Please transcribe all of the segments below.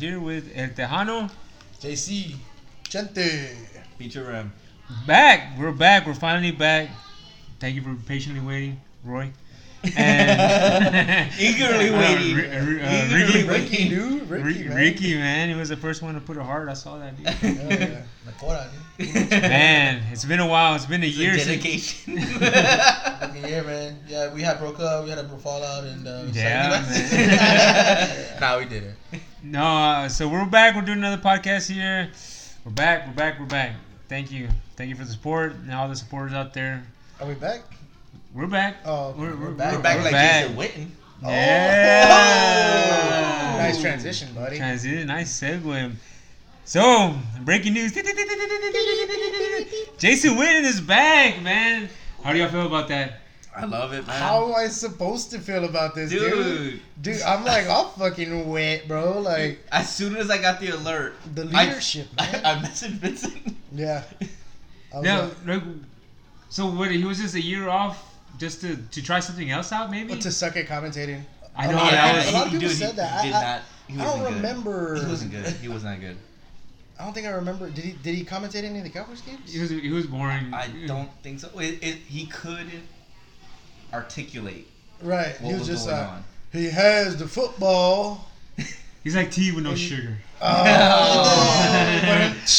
here with El Tejano. JC, Gente. Feature Ram. Back, we're back, we're finally back. Thank you for patiently waiting, Roy. And Eagerly Uh, waiting. Uh, uh, Eagerly Ricky, Ricky, dude. Ricky, Ricky, man. Ricky, man, he was the first one to put a heart. I saw that, dude. Oh, yeah. Man, it's been a while. It's been a year since. dedication. Fucking yeah, man. Yeah, we had broke up. We had a fallout, and uh, we Yeah, started- nah, we didn't. No, uh, so we're back. We're doing another podcast here. We're back. We're back. We're back. Thank you. Thank you for the support and all the supporters out there. Are we back? We're back. Oh, we're, we're, we're back. We're back we're like back. Jason Witten. Yeah. Oh. Nice transition, buddy. Transition. Nice segue. So, breaking news. Jason Witten is back, man. How do y'all feel about that? I love it, man. How am I supposed to feel about this, dude? Dude. Dude, I'm like all fucking wet, bro. Like As soon as I got the alert, the leadership, I, man. I messaged Vincent. yeah. I was No, like, like, so what? He was just a year off just to, to try something else out, maybe. to suck at commentating. I oh, know a lot, that of, was- a lot of people dude, said he that. Did I, I, not. He I wasn't don't good. remember. He wasn't good. He was not good. I don't think I remember. Did he? Did he commentate any of the Cowboys games? He was he was boring. I don't think so. It, it, he couldn't articulate Right. what he was, was, just going uh, on. he has the football. He's like tea with no He- sugar. Oh. Jab, jab,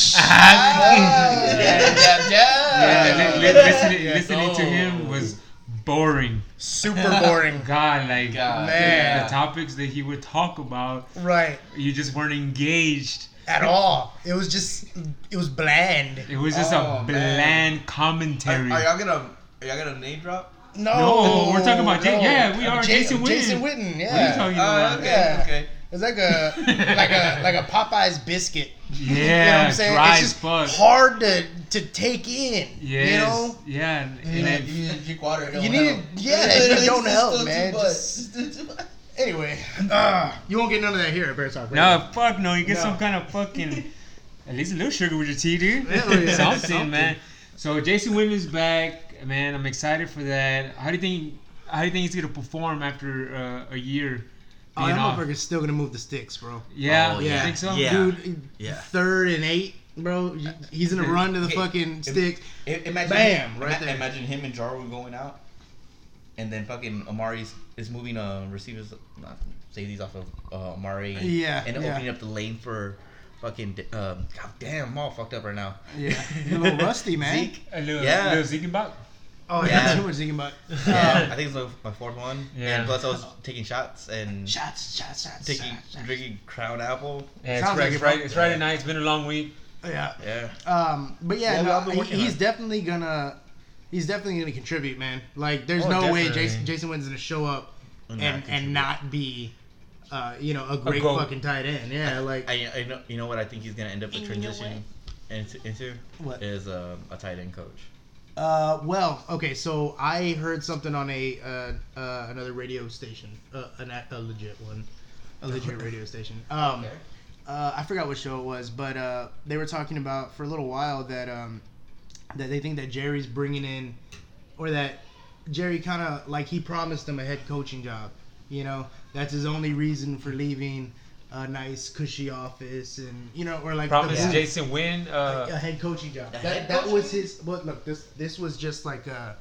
Yeah, jab. li- li- listening, Yeah. listening to him Oh. was boring. super boring. God, like God, Man. the topics that he would talk about, Right. you just weren't engaged. At all. It was just. It was bland. It was just Oh, a man. bland Are, commentary. are y'all gonna are y'all gonna name drop? No. No, we're talking about Ja- no. yeah, we are. Ja- Jason Witten. Jason Witten. Yeah. What are you talking Oh, about? okay, Yeah. okay. It's like a like a like a Popeyes biscuit. Yeah, you know what I'm saying? dry it's as just fuck. hard to to take in. Yeah, You know. yeah, and, and Yeah. then You need to drink water. You need yeah, it don't help, man. Just, anyway, uh, you won't get none of that here at Bear Talk. Radio. no, fuck no, you get No. some kind of fucking at least a little sugar with your tea, dude. Hell yeah. something, Something. man. So Jason Witten is back, man. I'm excited for that. How do you think? How do you think he's gonna perform after uh, a year? Oh, being that off? motherfucker's still gonna move the sticks, bro. Yeah, Oh, you yeah. think so? Yeah. Dude, Yeah. third and eight, bro. He's gonna run to the Okay. fucking If- sticks. I- Imagine Bam, him, right ima- there. Imagine him and Jarwin going out, and then fucking Amari's is moving uh receivers, not safeties off of uh, Amari. And, Yeah, and yeah. opening up the lane for fucking. Um, God damn, I'm all fucked up right now. Yeah, He's a little rusty, man. Zeke. A little, Yeah. little Ziegenbach. Oh Yeah. yeah, too much thinking about. Yeah, I think it's like my fourth one. Yeah. And plus, I was taking shots and Shots, shots, shots. taking shots, shots. drinking Crown Apple. Yeah, it's, Sounds Friday, like it, Friday, it's Friday night. It's been a long week. Yeah. Yeah. Um, but yeah, Yeah, no, he- he's on definitely gonna, he's definitely gonna contribute, man. Like, there's Oh, no way. Jason Jason Witten's gonna show up And and not and not be, uh, you know, a great goat. fucking tight end. Yeah, like I, I know you know what I think he's gonna end up You know transitioning into, into What? is um, a tight end coach. Uh, well, okay, so I heard something on a uh, uh, another radio station, uh, an, a legit one, a legit radio station. Um, uh, I forgot what show it was, but uh, they were talking about for a little while that um, that they think that Jerry's bringing in, or that Jerry kind of like he promised him a head coaching job. You know, that's his only reason for leaving a nice cushy office, and you know, or like the Promise move- Jason Witten. Uh, a head coaching job. A That, head that was his. But look, this this was just like uh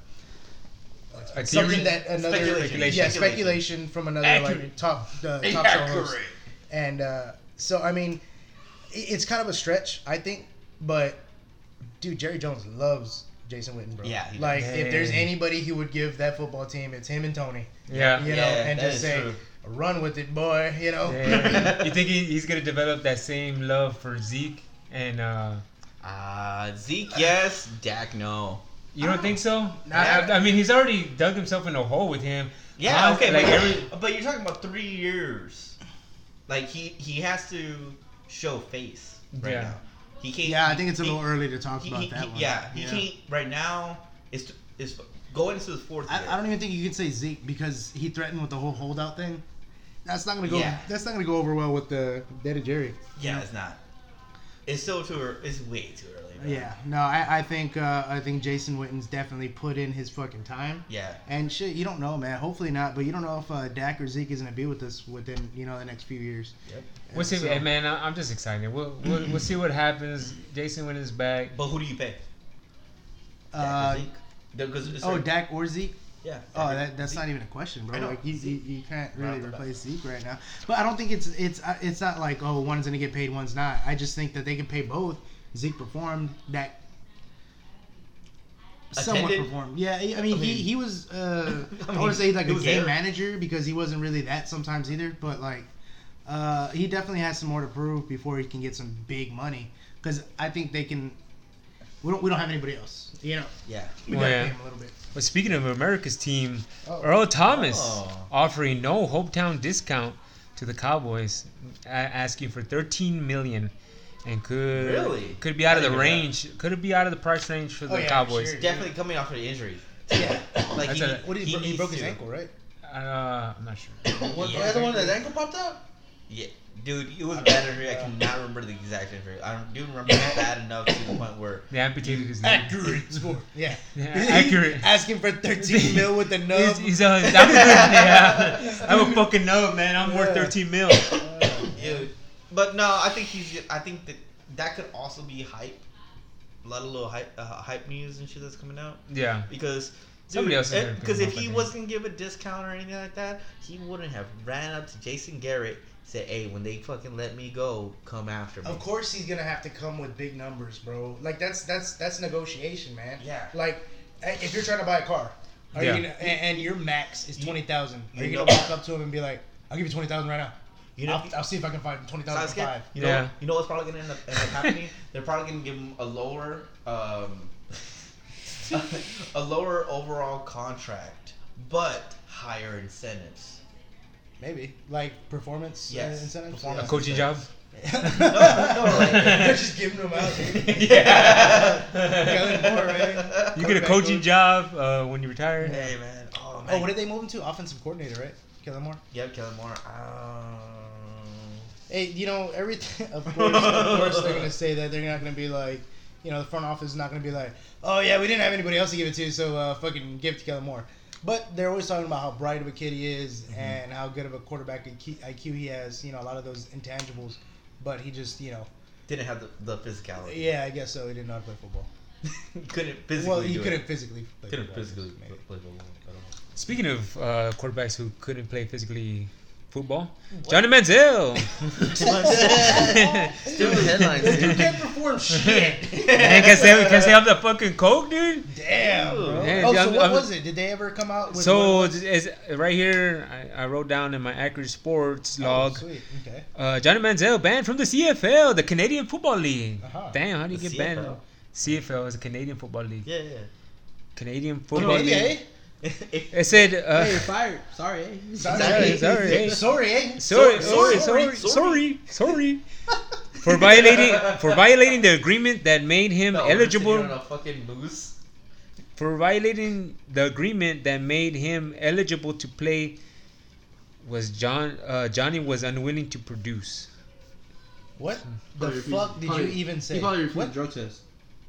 a something that another Speculation. yeah Speculation. speculation from another Accurate. like top uh, top show host. And uh, so I mean, i- it's kind of a stretch, I think, but dude, Jerry Jones loves Jason Witten, bro. Yeah, he does. like if there's anybody he would give that football team, it's him and Tony. yeah. You know, Yeah, and just say, true. "Run with it, boy." You know. Yeah. you think he, he's gonna develop that same love for Zeke and uh, Uh, Zeke, yes. Dak, no. you don't think so? Nah. I, I mean, he's already dug himself in a hole with him. Yeah, Honest- okay, like but, every but you're talking about three years. Like he he has to show face right Yeah. now. He can't. yeah, I think it's a he- little early to talk he- about he- that he- one. Yeah, he can't right now. Is is going into the fourth year. I, I don't even think you can say Zeke because he threatened with the whole holdout thing. That's not gonna go. Yeah. That's not gonna go over well with the Daddy Jerry. Yeah, it's not. It's still too. It's way too early, Yeah, no, I, I think uh, I think Jason Witten's definitely put in his fucking time. Yeah. And shit, you don't know, man. Hopefully not, but you don't know if uh, Dak or Zeke is gonna be with us within you know the next few years. Yep. We'll see, So- hey, man. I- I'm just excited. We'll, we'll we'll see what happens. Jason Witten's back. But who do you pay? Uh, Dak or Zeke? Because oh, like- Dak or Zeke? Yeah. Oh, that, that's Zeke. not even a question, bro. Like you, you, you can't really off the bat. replace Zeke right now. But I don't think it's it's uh, it's not like oh one's gonna get paid, one's not. I just think that they can pay both. Zeke performed. Dak somewhat performed. Yeah, I I mean, he he was uh, I, I want to say like a game there. manager because he wasn't really that sometimes either. But like, uh, he definitely has some more to prove before he can get some big money. Because I think they can. We don't we don't have anybody else. You know, Yeah. we gotta yeah. him a little bit. But speaking of America's team, Oh. Earl Thomas Oh. offering no hometown discount to the Cowboys, a- asking for 13 million, and could Really? could be out of the didn't know range. Could it be out of the price range for Oh, the yeah, Cowboys? sure. Definitely coming off of the injury. Yeah. Like That's he, a- What did he, bro- he broke his to. ankle, right? Uh, I'm not sure. What, Yeah. the other one, his ankle popped out? Yeah, dude, it was bad injury. I cannot remember the exact injury. I don't, remember it bad enough to the point where They amputated his knee. Accurate score. Yeah. Yeah, accurate. Asking for 13 mil with the nub. He's, he's a, I'm a good, yeah. I'm a fucking nub, man. I'm worth 13 mil. Dude, but no, I think he's. I think that that could also be hype. A lot of little hype, uh, hype news and shit that's coming out Yeah. because Somebody else is gonna pick Because him if up, I he think. wasn't gonna give a discount or anything like that, he wouldn't have ran up to Jason Garrett, said, "Hey, when they fucking let me go, come after me." Of course he's gonna have to come with big numbers, bro. Like that's that's that's negotiation, man. Yeah. Like eh, if you're trying to buy a car, are Yeah. you gonna, and, and your max is twenty thousand, are you you gonna walk up to him and be like, "I'll give you twenty thousand right now. You know, I'll, I'll see if I can find twenty thousand for five. you know, Yeah. you know what's probably gonna end up, end up happening? They're probably gonna give him a lower, um, a lower overall contract, but higher incentives. Maybe like performance uh, Yes, incentives. A performance. coaching job. no, no, like- They're just giving them out. dude. yeah. Kellen Moore, man. You get a coaching coach. job uh, when you retire. Hey man. Oh man. Oh, what did they move him to? Offensive coordinator, right? Kellen Moore. Yep, Kellen Moore. Um, Hey, you know everything. Of course, of course, they're gonna say that they're not gonna be like, you know, the front office is not gonna be like, oh yeah, we didn't have anybody else to give it to, so uh, fucking give it to Kellen Moore. But they're always talking about how bright of a kid he is and how good of a quarterback IQ IQ he has. You know, a lot of those intangibles. But he just, you know, didn't have the, the physicality. yeah, I guess so. He didn't know how to play football. couldn't physically. well, he do couldn't It. physically. Play Couldn't football, physically play football. I don't know. Speaking of uh, quarterbacks who couldn't play physically football, Johnny Manziel. Still the headlines, You dude. can't perform shit. Man, can say can say I'm the fucking coke, dude. Damn, bro. Yeah, oh, so I'm- what I'm- was it? Did they ever come out with? So what it's, right here, I, I wrote down in my accurate sports log. Oh, sweet. Okay. Uh, Johnny Manziel banned from the CFL, the Canadian Football League. Uh-huh. Damn, how do you The get banned? CFL? CFL is a Canadian Football League. Yeah, yeah. Canadian Oh, Football maybe, League. Eh? It said. Uh, hey, you're fired. Sorry, eh? Sorry, sorry, eh? sorry, eh? Sorry, Sorry, sorry, sorry, sorry, sorry, sorry. For violating for violating the agreement that made him No, we're eligible on a fucking moose. for violating the agreement that made him eligible to play was John uh, Johnny was unwilling to produce. What the fuck did probably- you even say? He probably refused What? drug test.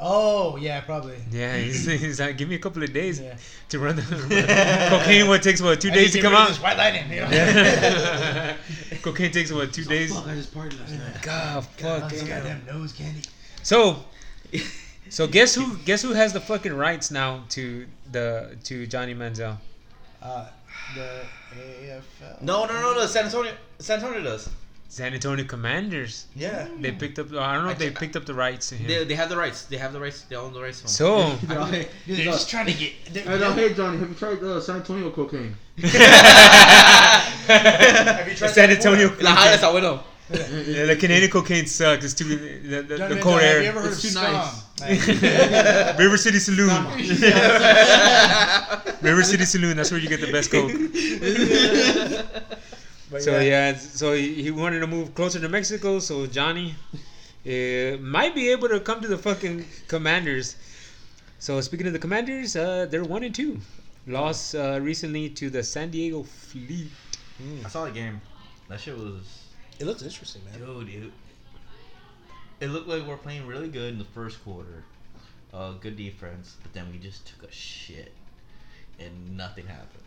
Oh yeah, probably. Yeah, he's, he's like, give me a couple of days Yeah. to run the cocaine. What takes what two I days to come out? This white lightning. You know? Yeah. cocaine takes what two days? Fuck, I just partied last night. God, fuck. This damn. goddamn nose candy. So, so guess who? Guess who has the fucking rights now to the to Johnny Manziel? Uh, the AFL. No, no, no, no. San Antonio, San Antonio does. San Antonio Commanders. Yeah. They picked up. I don't know if they picked up the rights to him. They, they have the rights. They have the rights. They own the rights. to him. So, Dude, I- Dude, they're just trying to get. They're, Hey, no, hey Johnny, have you tried uh, San Antonio cocaine? Have you tried San that before? Antonio. La Jala está bueno. Yeah, the Canadian cocaine sucks. It's too the, the, John the Manziel, cold Have you air. ever heard It's of too scum? nice. River City Saloon. River City Saloon. That's where you get the best coke. But So yeah, so he, he wanted to move closer to Mexico. So Johnny uh, might be able to come to the fucking Commanders. So speaking of the Commanders, uh, they're one and two. Lost uh, recently to the San Diego Fleet. I saw the game. That shit was. It looks interesting, man. Dude, dude. it looked like we're playing really good in the first quarter. Uh, good defense, but then we just took a shit, and nothing happened.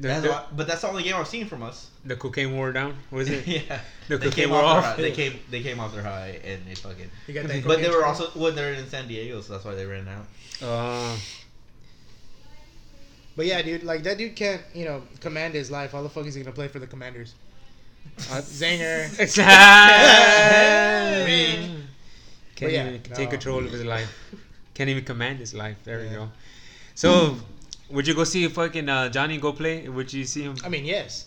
The, That's the, why, but that's the only game I've seen from us. the cocaine wore down. Was it? yeah, The they cocaine came wore off. off. Their high. They came. They came off their high, and they fucking. You got that But they were train? also well, they're in San Diego, so that's why they ran out. Uh, But yeah, dude, like that dude can't, you know, command his life. How the fuck is he gonna play for the Commanders? uh, Zinger. Can't But yeah, even take no. control of his life. Can't even command his life. There we go. So, would you go see fucking uh, Johnny go play? Would you see him? I mean, yes.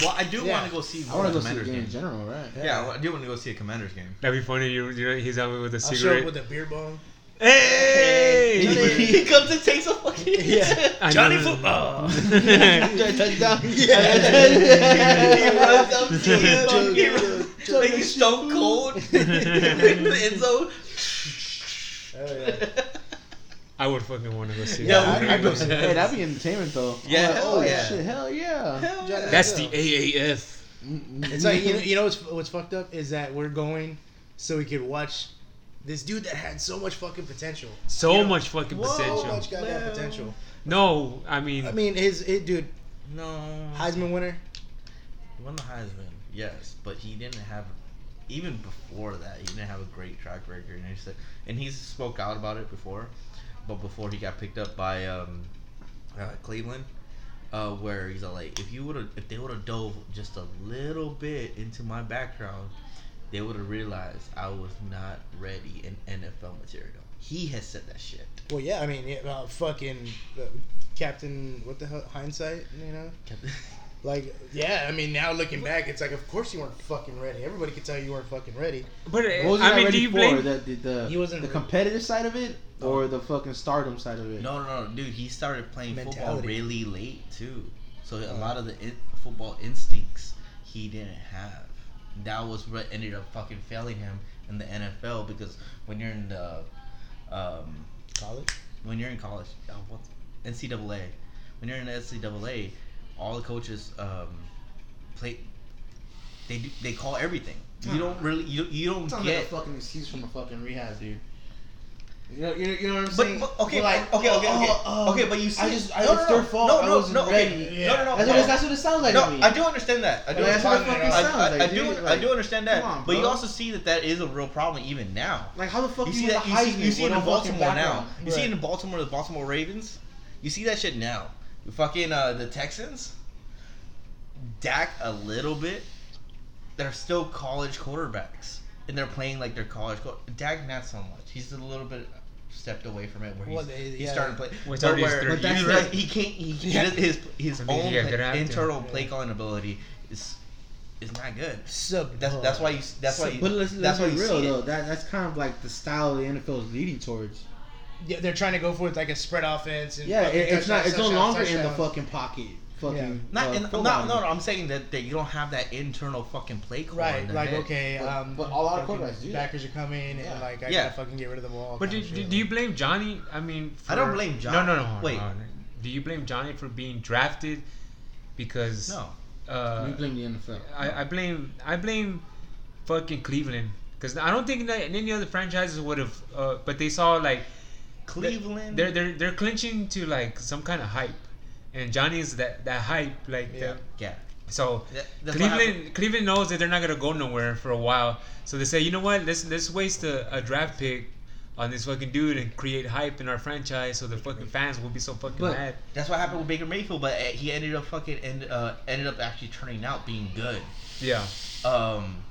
Well, I do Yeah. want to go see. I want to go see the Commanders game in general, right? Yeah, well, I do want to go see a Commanders game. That'd be funny. You, you know, he's out with a I'll show up cigarette. with a beer bong. hey! he comes and takes a fucking Yeah. I Johnny know. football. Touchdown. he runs up to him. He runs- Like he's stone cold in the end zone. Oh, yeah. I would fucking want to go see Yeah, that. we- I'd go see Hey, that. that'd be entertainment though. Yeah, like, hell oh yeah. shit, hell yeah. Hell yeah. That's the AAF. It's like you know, you know what's what's fucked up is that we're going so we could watch this dude that had so much fucking potential. So You know, much fucking So potential. much goddamn Well. potential. No, I mean, I mean, his it, dude, No. Heisman winner. He won the Heisman, yes, but he didn't have. Even before that, he didn't have a great track record, and he said, and he's spoke out about it before, but before he got picked up by um, uh, Cleveland, uh, where he's like, if you would have, if they would have dove just a little bit into my background, they would have realized I was not ready in NFL material. He has said that shit. Well, yeah, I mean, uh, fucking uh, Captain. What the hell? Hindsight, you know. Like, yeah, I mean, now looking back, it's like, of course you weren't fucking ready. Everybody could tell you weren't fucking ready. but uh, What was he I not mean, ready do you for? blame? The, the, the, He wasn't the ready. competitive side of it or the fucking stardom side of it? No, no, no, dude. He started playing football really late too. So a lot of the in- football instincts he didn't have. That was what ended up fucking failing him in the NFL because when you're in the, um, College. when you're in college, uh, NCAA, when you're in the NCAA, all the coaches um, play. They do, they call everything. You don't really you you don't Sounds like a get. fucking excuse from a fucking rehab, dude. You know, you know, you know what I'm saying? but okay, But like, okay, okay, okay, oh, oh, okay. But you see, I just, I, no, it's no, their fault. No, I no, wasn't no, ready. Yeah. No, no, no. That's what, it, that's what it sounds like no, to me. I do understand that. I do. That's what it understand, fucking sounds I, like, I do. dude. I do understand that. on, but you also see that that is a real problem even now. Like, how the fuck You do see you that. You see, you see it in Baltimore now. You see it in Baltimore, the Baltimore Ravens. You see that shit now. The fucking uh, the Texans. Dak a little bit. They're still college quarterbacks, and they're playing like they're college. Co- Dak not so much. He's a little bit stepped away from it where he's, Well, they- he's yeah. starting to play. Well, but his where but that's right? he can't. He, he Yeah. his his I mean, own yeah, play- good at it. internal play calling ability is is not good. Sub. That's that's why you. That's why. You, But let's, that's let's why be you real though. That that's kind of like the style the NFL is leading towards. Yeah, they're trying to go for it like a spread offense. And Yeah, it, it's not. It's no touchdowns, longer in the fucking pocket. Fucking. Not uh, in, no, no, no. I'm saying that, that you don't have that internal fucking play call. Right, like head. okay, But- um, but a lot of quarterbacks do. Backers are coming, Yeah. and like I Yeah. gotta fucking get rid of the ball. But do, do, do you blame Johnny? I mean, I don't blame Johnny. no, no. hold Wait. on. Do you blame Johnny for being drafted? Because No. uh, you blame the NFL. I, I blame I blame fucking Cleveland because I don't think that any other franchises would have. Uh, but they saw like Cleveland. they're they're they're clinching to like some kind of hype, and Johnny's that that hype like Yeah. the- yeah. so That- that's what happened. Cleveland Cleveland knows that they're not gonna go nowhere for a while, so they say, you know what, let's let's waste a, a draft pick on this fucking dude and create hype in our franchise, so the fucking fans will be so fucking But- mad. That's what happened with Baker Mayfield, but uh, he ended up fucking end, uh, ended up actually turning out being good. Yeah, Um,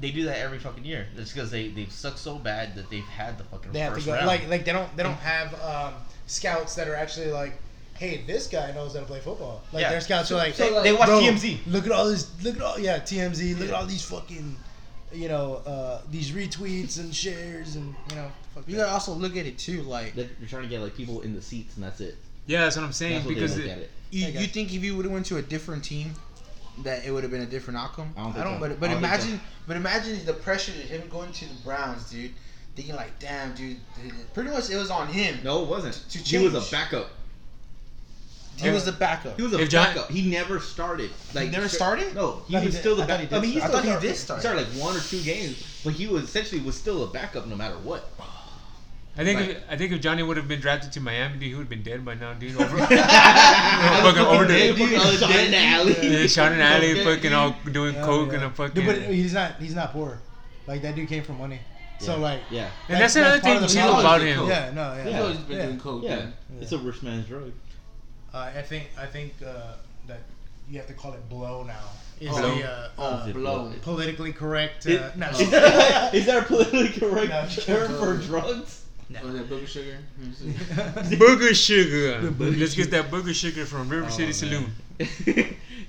they do that every fucking year. It's because they they've sucked so bad that they've had the fucking They have to go round. like like they don't they don't have um, scouts that are actually like, hey, this guy knows how to play football. Like Yeah. their scouts are like, so, like- they watch bro, TMZ. Look at all this. Look at all yeah TMZ. Look at all these fucking, you know, uh, these retweets and shares and you know. Fuck You that. gotta also look at it too. Like They're trying to get like people in the seats, and that's it. yeah, that's what I'm saying That's what because they look it- at it. you, you think if you would have went to a different team, that it would have been a different outcome. I don't I think don't. so. But but I don't think imagine but imagine the pressure of him going to the Browns, dude. Thinking like, damn, dude. Pretty much it was on him. No, it wasn't. To He was a backup. He was the backup. He was a If John- backup. He never started. Like He never started? No, he No, was did. still the I backup. did I mean, he still I thought he did start. started like one or two games, but he was essentially was still a backup no matter what. I think Like- if, I think if Johnny would have been drafted to Miami, dude, he would have been dead by now, dude. Over, fucking over the dead, dude. I was Shot dead in alley. yeah, shot in the alley, fucking all doing Oh, coke yeah. and a fucking. Dude, but he's not. He's not poor. Like that dude came from money. So Yeah. like. Yeah. and that's, that's another part thing too about him. coke. Yeah. No. Yeah. He's Yeah. always been Yeah. doing coke. Yeah. man. It's a rich man's drug. Uh, I think. I think uh, that you have to call it blow now. Is Blow. the uh, Oh, uh, is it blow. politically correct? Uh, It- no. Is that, is that a politically No, correct term for drugs? Oh, that booger sugar. Booger sugar. Let's get that booger sugar from River Oh, City man. Saloon.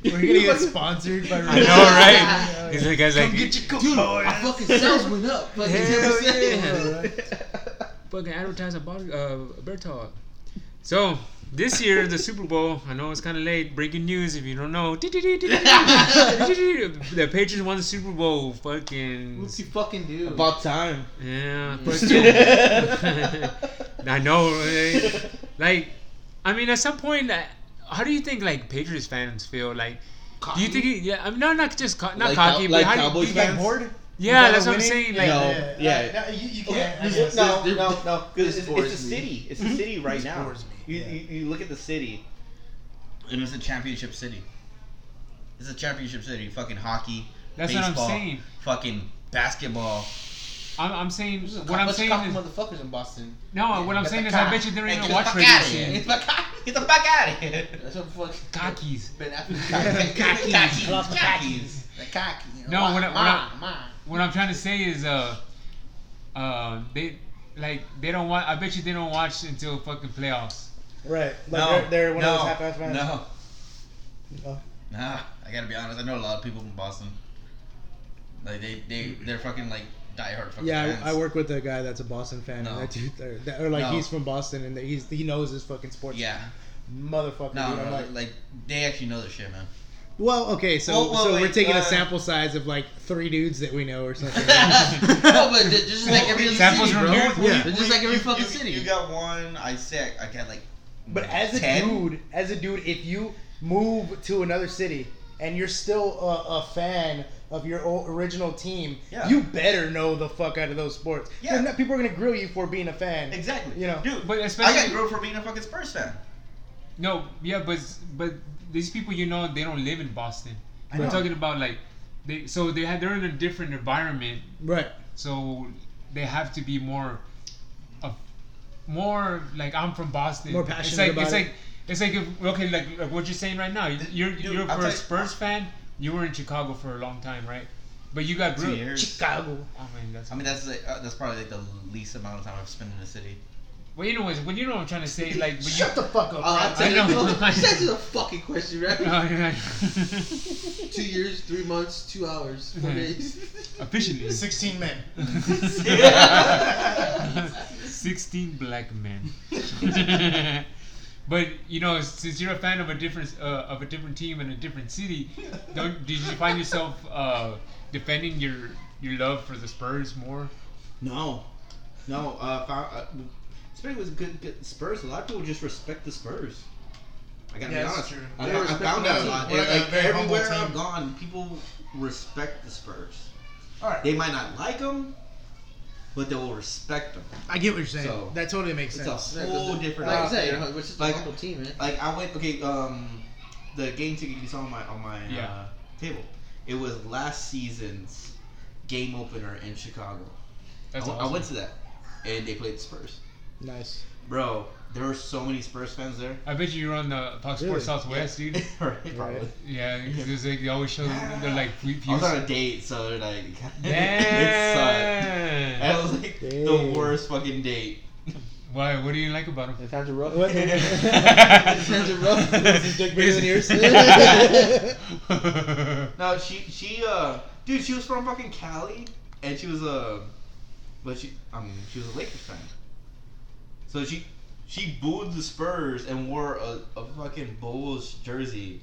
We're gonna get sponsored by. I know, right? He's the guy's like, get your coke, Dude, boys. our fucking sales went up. Fucking Hell 10%. yeah. fucking advertise about uh, Berthold. So this year the Super Bowl. I know it's kind of late. Breaking news if you don't know. the Patriots won the Super Bowl. Fucking What's he fucking do? About time. yeah. I know. eh? Like, I mean, at some point, how do you think like Patriots fans feel? Like, do you think? It, yeah, I mean, no, not just co- not Like cocky, Cow- but like how do Cowboys you, You like, like bored? Yeah, that's what I'm saying. Like, No. Uh, yeah. uh, you, you can't. I this- guess. no, this- no, no. 'cause this It's, it's a city. It's a city right now. me, You, yeah. you, you look at the city. And it's a championship city. It's a championship city. Fucking hockey, That's what I'm baseball, saying. fucking basketball. I'm, I'm saying There's a what I'm bunch of saying cocky is motherfuckers in Boston. no. What I'm saying the is I bet you they don't Hey, even get watch the fuck radio outta here. shit. Get the fuck out- Get the fuck out of here. That's what fucking Cockies. Ben Affleck. Khakis. I lost my Khakis. The cocky. No, what I- what I- Ma, ma. What I'm trying to say is, uh, uh, they like they don't want. I bet you they don't watch until fucking playoffs. Right. Like No, they're, they're one no, of those half-ass fans. No, Oh. nah. I gotta be honest. I know a lot of people from Boston. Like they, they, they're fucking like diehard fucking Yeah, fans. I, I work with a guy that's a Boston fan. No. And that dude, or, that, or like No. he's from Boston and he's he knows his fucking sports. Yeah. Motherfucker. No, dude. I'm no, like, like they actually know their shit, man. Well, okay, so Well, well, so we're taking uh, a sample size of like three dudes that we know or something. no, but just like every other Samples city, from bro. dudes? Yeah. They're just like every you, fucking you, city. You got one. I say I got like. But as a 10? dude, as a dude, if you move to another city and you're still a, a fan of your original team, Yeah. you better know the fuck out of those sports. Yeah. Not- people are gonna grill you for being a fan. Exactly. You know. dude. But I especially got grilled for being a fucking Spurs fan. no, yeah, but but these people you know they don't live in Boston. I We're know. talking about like they so they had they're in a different environment, Right. so they have to be more, of more like I'm from Boston. More It's passionate like about it's it. like it's like if, okay, like, like what you're saying right now. You're Dude, you're I'll for tell a you- Spurs fan. You were in Chicago for a long time, right? But you got Two years. Chicago. I mean, that's I mean, that's like, uh, that's probably like the least amount of time I've spent in the city. Well, anyways, when you know what I'm trying to say, like, but you, Shut the fuck up. Uh, I'll man. tell I you, know. you know, Just answer fucking question, right? Oh, yeah. Two years, three months, two hours, four days. officially, Sixteen men. 16 black men. but you know, since you're a fan of a different uh, of a different team in a different city, don't did you find yourself uh, defending your your love for the Spurs more? No, no. Uh, found, uh, especially with good, good Spurs. A lot of people just respect the Spurs. I gotta Yeah, be honest. true. I, I- I found the that a lot. We're like Like, very humble everywhere I've gone, people respect the Spurs. All right. They might not like them, but they will respect them. I get what you're saying. So, that totally makes sense. It's sense. a whole different. Like I uh, said, you know, it's just like- a humble team, man. like I went okay. Um, the game ticket you saw on my on my Yeah. uh, table. It was last season's game opener in Chicago. That's I, went- I went to that, and they played the Spurs. Nice. Bro, there were so many Spurs fans there. I bet you you're on the Fox Really? Sports Southwest, dude. right, probably. Yeah, because like, they always show they're like free I was on a date, so they're like, it sucked. That was like Damn. the worst fucking date. Why? What do you like about If him? hands are rough. What? hands are rough. Is his dick bigger than yours? No, she she uh, dude, she was from fucking Cali, and she was a, but she I mean she was a Lakers fan. So she she booed the Spurs and wore a, a fucking Bulls jersey,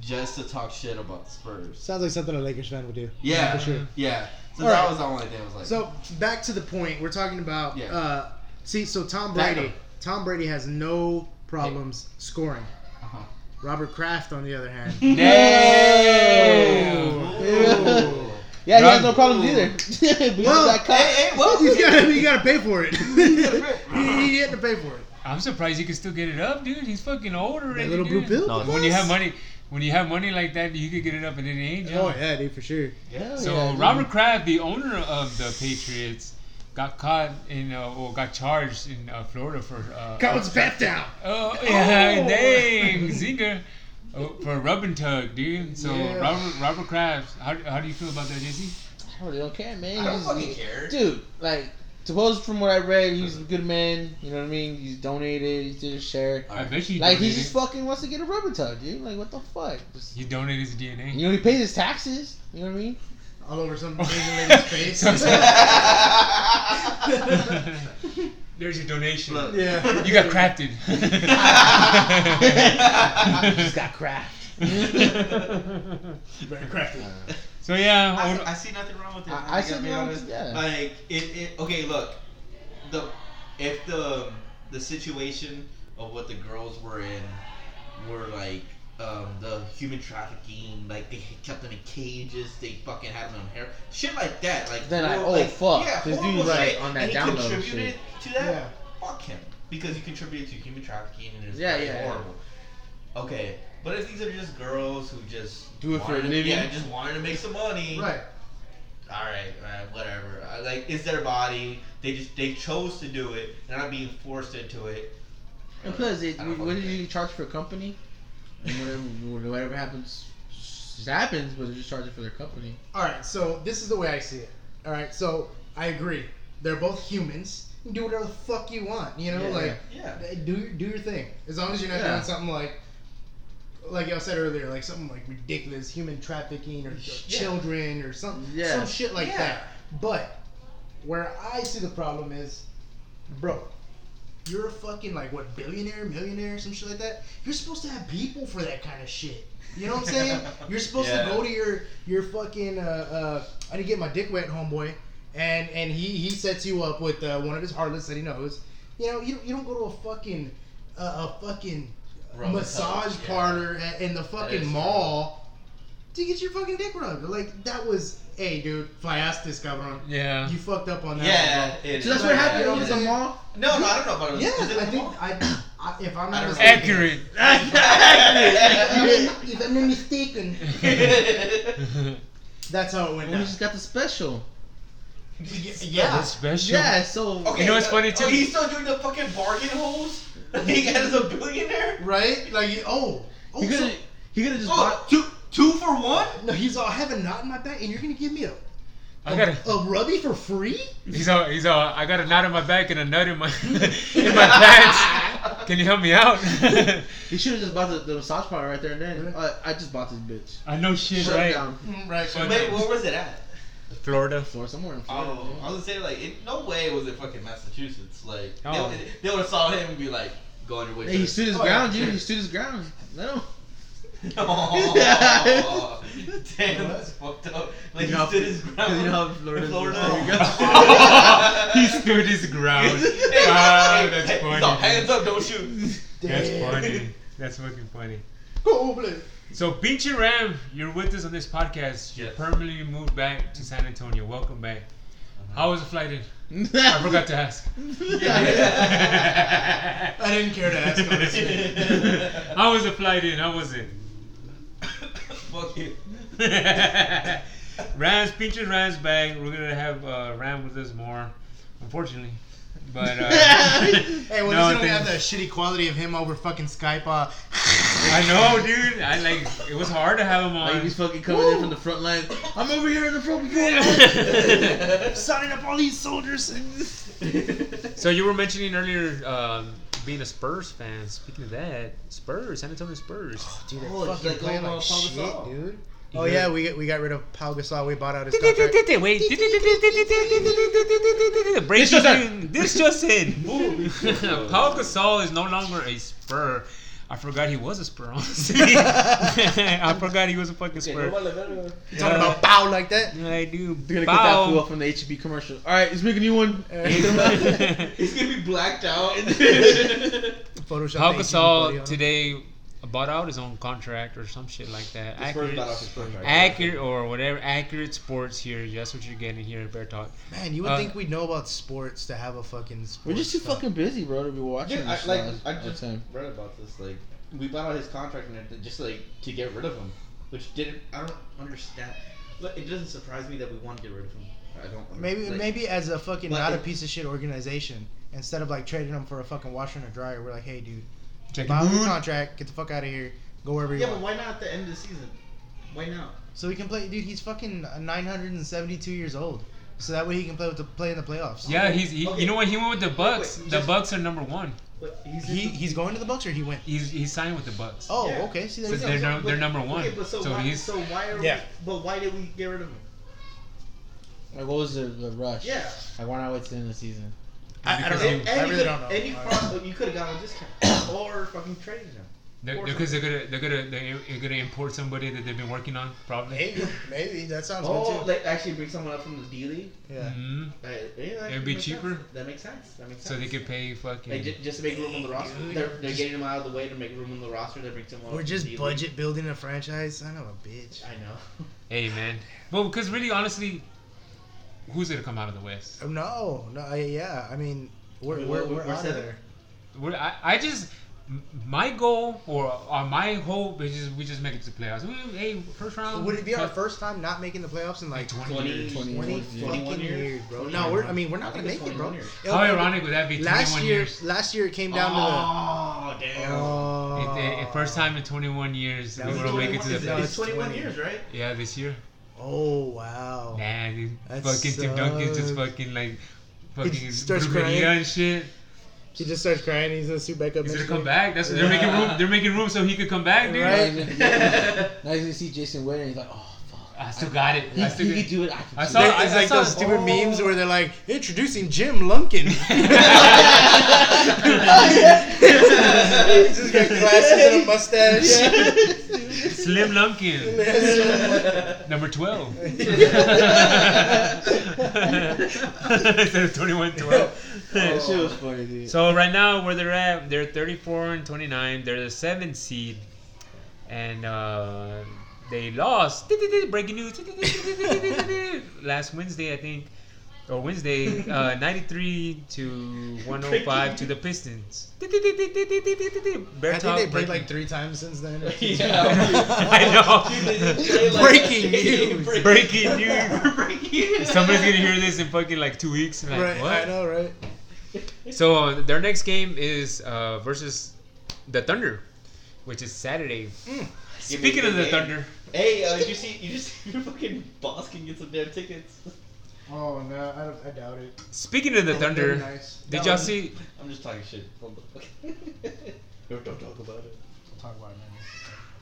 just to talk shit about the Spurs. Sounds like something a Lakers fan would do. Yeah, for sure. yeah. So All that right. was the only thing I was like. So back to the point, we're talking about. Yeah. Uh, see, so Tom. Brady, Tom Brady has no problems scoring. Uh-huh. Robert Kraft, on the other hand. Damn. Ooh. Yeah, he has no problems either. Well, that cop- Hey, hey, well, He's gotta, you gotta pay for it. he, he had to pay for it. I'm surprised he can still get it up, dude. He's fucking old already. That little blue pill. No, When you have money, when you have money like that, you could get it up and it ain't. Oh young. yeah, dude, for sure. Yeah. So yeah. Robert Kraft, the owner of the Patriots, got caught in uh, or got charged in uh, Florida for. Uh, Caught with back down. Oh yeah, dang, Zinger. Oh, for a rub and tug, dude. So Yeah. Robert Robert Kraft, how, how do you feel about that, JC? I really don't care, man. I don't He's- fucking care. Dude, like, suppose from what I read, he's a good man. You know what I mean? He's donated. He did his share. I bet you. Like, he just fucking wants to get a rubber tug, dude. Like, what the fuck? Just, He donated his DNA. you know, he pays his taxes. You know what I mean? All over some Asian lady's face. So- There's your donation. Look. yeah. You got crafted. Just got craft. Very crafty. so yeah, I, old- I see nothing wrong with it. I- man, I see be no- honest. yeah. Like it, it. Okay, look. The if the the situation of what the girls were in were like um, the human trafficking, like they kept them in cages, they fucking had them on hair, shit like that. Like Then I- oh, like, fuck, yeah, this horrible dude's, like, shit, on that and he down low contributed to that. Yeah. Fuck him because he contributed to human trafficking and it's Yeah, fucking yeah, yeah. horrible. Okay, but if these are just girls who just Do it for a wanted to- living? yeah, just wanted to make some money, Right. all right, uh, whatever. Uh, like it's their body. They just they chose to do it. They're not being forced into it. And plus, it, what did you charge for a company? And whatever, whatever happens, just happens, but they're just charging for their company. All right. So this is the way I see it. All right. So I agree. They're both humans. You can do whatever the fuck you want. You know, Yeah, like Yeah. Eh, do do your thing. As long as you're not Yeah. doing something like, like I said earlier, like something like ridiculous human trafficking or, or Yeah. children or something, Yeah. some shit like Yeah. that. But where I see the problem is, bro, you're a fucking like what billionaire, millionaire, some shit like that. You're supposed to have people for that kind of shit. You know what I'm saying? You're supposed Yeah. to go to your your fucking uh, uh I didn't get my dick wet, homeboy, and and he he sets you up with uh, one of his harlots that he knows. You know, you, you don't go to a fucking uh, a fucking massage tug, yeah. parlor in the fucking mall to get your fucking dick rubbed. Like that was, hey, dude, fallaste, cabrón. yeah. You fucked up on that. Yeah. one, it So that's what Yeah, happened you know at what the mall. No, no, I don't know about bro. it. Yeah, it I think? I, I if I'm not mistaken, Accurate. if I'm not mistaken, that's how it went Well, we just got the special. Yeah, That's special. Yeah, so okay, You know what's funny, oh, too? he's still doing the fucking bargain holes. he has a billionaire. right? Like, oh, oh, he could so, have he could have just Oh, bought. two two for one. no, he's all I have a knot in my back, and you're gonna give me a I got a. a rubby for free? He's all. He's all. I got a knot in my back and a nut in my in my pants. Can you help me out? He should have just bought the, the massage parlor right there and then. Uh, I just bought this bitch. I know shit, Shut right? down. Mm, right. So Fuck. Wait, where was it at? Florida. Florida, somewhere in Florida. Oh, I was gonna say like, in no way was it fucking Massachusetts. Like, Oh. they, they would have saw him and be like, go on your way. Hey, he stood his Oh, ground, yeah. dude. He stood his ground. Let Oh, damn, that's fucked up. Like You know he how- stood his ground. you know how in Florida's- Florida. there you go. he stood his ground. Hey, Ah, hey, that's hey, funny. stop, hands up, don't shoot. That's Damn. funny. That's fucking funny. Go, Blake. So, Pinche Ram, you're with us on this podcast. You Yes. permanently moved back to San Antonio. Welcome back. How was the flight in? I I forgot to ask. I didn't care to ask. Honestly. How was the flight in? How was it? Fuck you. Rams, Pinche Rams back. We're gonna have uh, Ram with us more, unfortunately. But uh, Hey, well, No, at least you don't have the shitty quality of him over fucking Skype. Uh, I know, dude. I like. It was hard to have him Like on. he's fucking coming in from the front line. I'm over here in the front. Before. signing up all these soldiers. So you were mentioning earlier um, being a Spurs fan. Speaking of that, Spurs, San Antonio Spurs. Oh, Dude, Oh, they're it's fucking playing like on Pau shit, Gasol. dude. Oh heard- yeah, we get, we got rid of Pau Gasol. We bought out his contract. Wait. Breaking news. This just in. Paul Gasol is no longer a Spur. I forgot he was a Spur. Honestly, I forgot he was a fucking Spur. You talking about bow like that? I do. They're gonna cut that fool Bow. off from the H-E-B commercial. All right, let's make a new one. He's gonna be blacked out. Photoshop. Paul the H-E-B Gasol on today bought out his own contract or some shit like that. The Spurs Accurate, got his contract. accurate or whatever. Accurate sports here. That's what you're getting here at Bear Talk. Man, you would Uh, think we'd know about sports to have a fucking. Sports We're just too stuff. fucking busy, bro, to be watching Dude, I, this like I just time. read about this. Like we bought out his contract and just like to get rid of him, which didn't. I don't understand. But it doesn't surprise me that we want to get rid of him. I don't. Maybe like, maybe as a fucking Like not a piece of shit organization, instead of like trading them for a fucking washer and a dryer, we're like, hey, dude, Check buy your your contract, get the fuck out of here, go wherever you Yeah, but why not at the end of the season? Why not? So he can play, dude. He's fucking 972 years old, so that way he can play with the play in the playoffs. Yeah, he's. He, Okay. You know what? He went with the Bucks. wait, the just- Bucks are number one. But he's He he's going to the Bucks or he went. He's he's signed with the Bucks. Oh, Yeah. okay. See, So there's they're, so- num- they're number one. Okay, but so, so why, he's so why are Yeah. we? But why did we get rid of him? Like, what was the, the rush? Yeah. Like, why not wait to the end of the season? I, I don't know. he- And, I really could, don't know. and you, you could have gotten a discount or fucking traded him. they're, because they're gonna they're gonna they're gonna import somebody that they've been working on probably. maybe, maybe that sounds Oh, good too. like actually bring someone up from the D League. Yeah. Mhm. Uh, yeah, It'd be cheaper. sense. That makes sense. That makes sense. So they could pay fucking. Like, ju- just to make room on the roster. They're, they're just- getting them out of the way to make room on the roster. They bring someone. We're up from just the budget building a franchise. Son of a bitch. I know. Hey man, well because really honestly, who's gonna come out of the West? No, no, I, yeah. I mean, we're Wait, we're, we're, we're out of there. We're, I, I just my goal or uh, my hope is just we just make it to the playoffs. We, hey, first round. Would it be our first time not making the playoffs in like 20 20, years. 20 20 years. fucking years, years, bro? 21 No, we're. I mean, we're not gonna make it, bro. 21 years. How ironic would that be? Last year, years. last year it came down Oh to damn. Oh, It- it- first time in 21 years That we was will make it to the No, it's it's 21 years, right? yeah this year. Oh wow. Man, dude, That fucking Tim Duncan just fucking like fucking starts crying. and shit. He just starts crying. He's gonna suit back up. He's gonna next come week. back. That's they're making room. They're making room so he could come back, dude. Right. Now he's gonna- now he's gonna see Jason Witten and he's like, oh, fuck. I still got it. He, I still he got do it. I can I saw- it. It's I like saw- those stupid oh. memes where they're like introducing Jim Lumpkin. He's just got glasses and a mustache. Slim Lumpkin, number 12. Instead of 21 12. That shit was funny, dude. So right now where they're at, they're 34 and 29. They're the seventh seed, and uh, they lost. Breaking news. Last Wednesday, I think, or Wednesday, uh, 93 to 105 to the Pistons. Bear I think they played like three times since then. I know. Breaking news. Breaking news. Breaking news. Somebody's gonna hear this in fucking like two weeks. and Like, right, what? I know, right? So uh, their next game is uh, versus the Thunder, which is Saturday. Mm. Speaking of the good Thunder, Hey, uh, you see, you just your fucking boss can get some damn tickets. Oh no, I, don't, I doubt it. speaking of the Thunder, Nice. did That y'all was- see? I'm just talking shit. Hold on. Don't talk about it. I'll talk about it, man.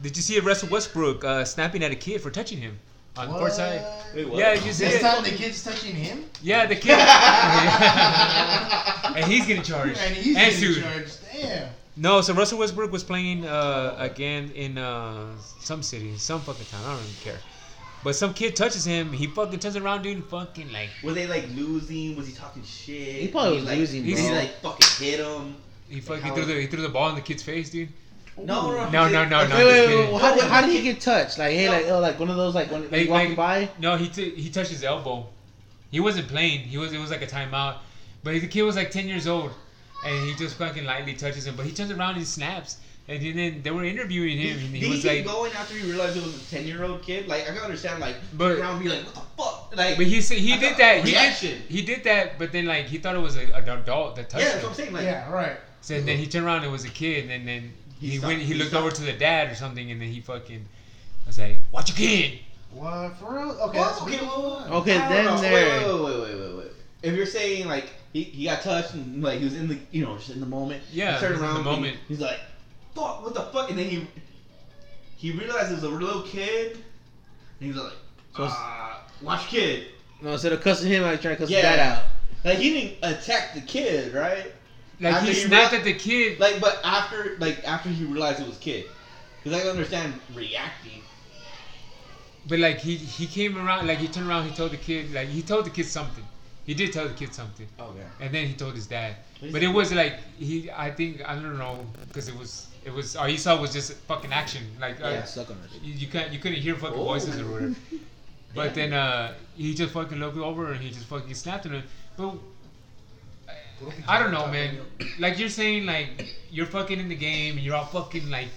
Did you see Russell Westbrook uh, snapping at a kid for touching him on the court side? Wait, what? Yeah, you see This it? time the kid's touching him, Yeah, the kid. and he's getting charged and he's and getting sued. charged. Damn. No, so Russell Westbrook was playing uh, again in uh, some city, some fucking town. I don't even care. But some kid touches him. He fucking turns around, dude, and fucking like Were they like losing? Was he talking shit? He probably Did was like, losing, Did he bro. like fucking hit him? he fucking how- threw the he threw the ball in the kid's face, dude. No, no, No, no, no, Wait, no. wait, wait, wait, how, did, how did he get touched? Like, hey, No. like, oh, like one of those, like, when Like- you walking like- by? No, he t- he touched his elbow. He wasn't playing. He was it was like a timeout. But the kid was like ten years old, and he just fucking lightly touches him. But he turns around and snaps. And then they were interviewing him, and Did he he was keep like, going after he realized it was a ten year old kid? Like I can understand, like But- turn around and be like, what the fuck? Like, but he said he I did thought- that. He did, reaction. he did that, but then like he thought it was a, an adult that touched yeah, that's him. what I'm saying. Like, yeah, right. So then he turned around and it was a kid, and then He he, stopped- went. He, he looked stopped. over to the dad or something, and then he fucking was like, "Watch your kid." What for real? Okay, Well, that's okay, real. well, Okay, then know. there- Wait, wait, wait, wait, wait, wait. If you're saying like he, he got touched and like he was in the you know just in the moment, Yeah, he turned in the around, and moment. he's like, "Fuck, what the fuck?" And then he he realized it was a little kid, and he was like, So uh, "Watch kid." No, instead of cussing him, I trying to cuss Yeah. his dad out. Like he didn't attack the kid, right? Like After he he snapped at the kid. Like, but after like after he realized it was kid, because I can understand reacting. But like he he came around, like he turned around, he told the kid, like he told the kid something, He did tell the kid something, Okay. and then he told his dad. But it was like he, I think I don't know, because it was it was all you saw was just fucking action. Like uh, Yeah, suck on it. you, you can't you couldn't hear fucking Oh. voices or whatever. But Yeah. then uh, he just fucking looked over and he just fucking snapped at him. But I don't know, man. Like you're saying, like you're fucking in the game and you're all fucking like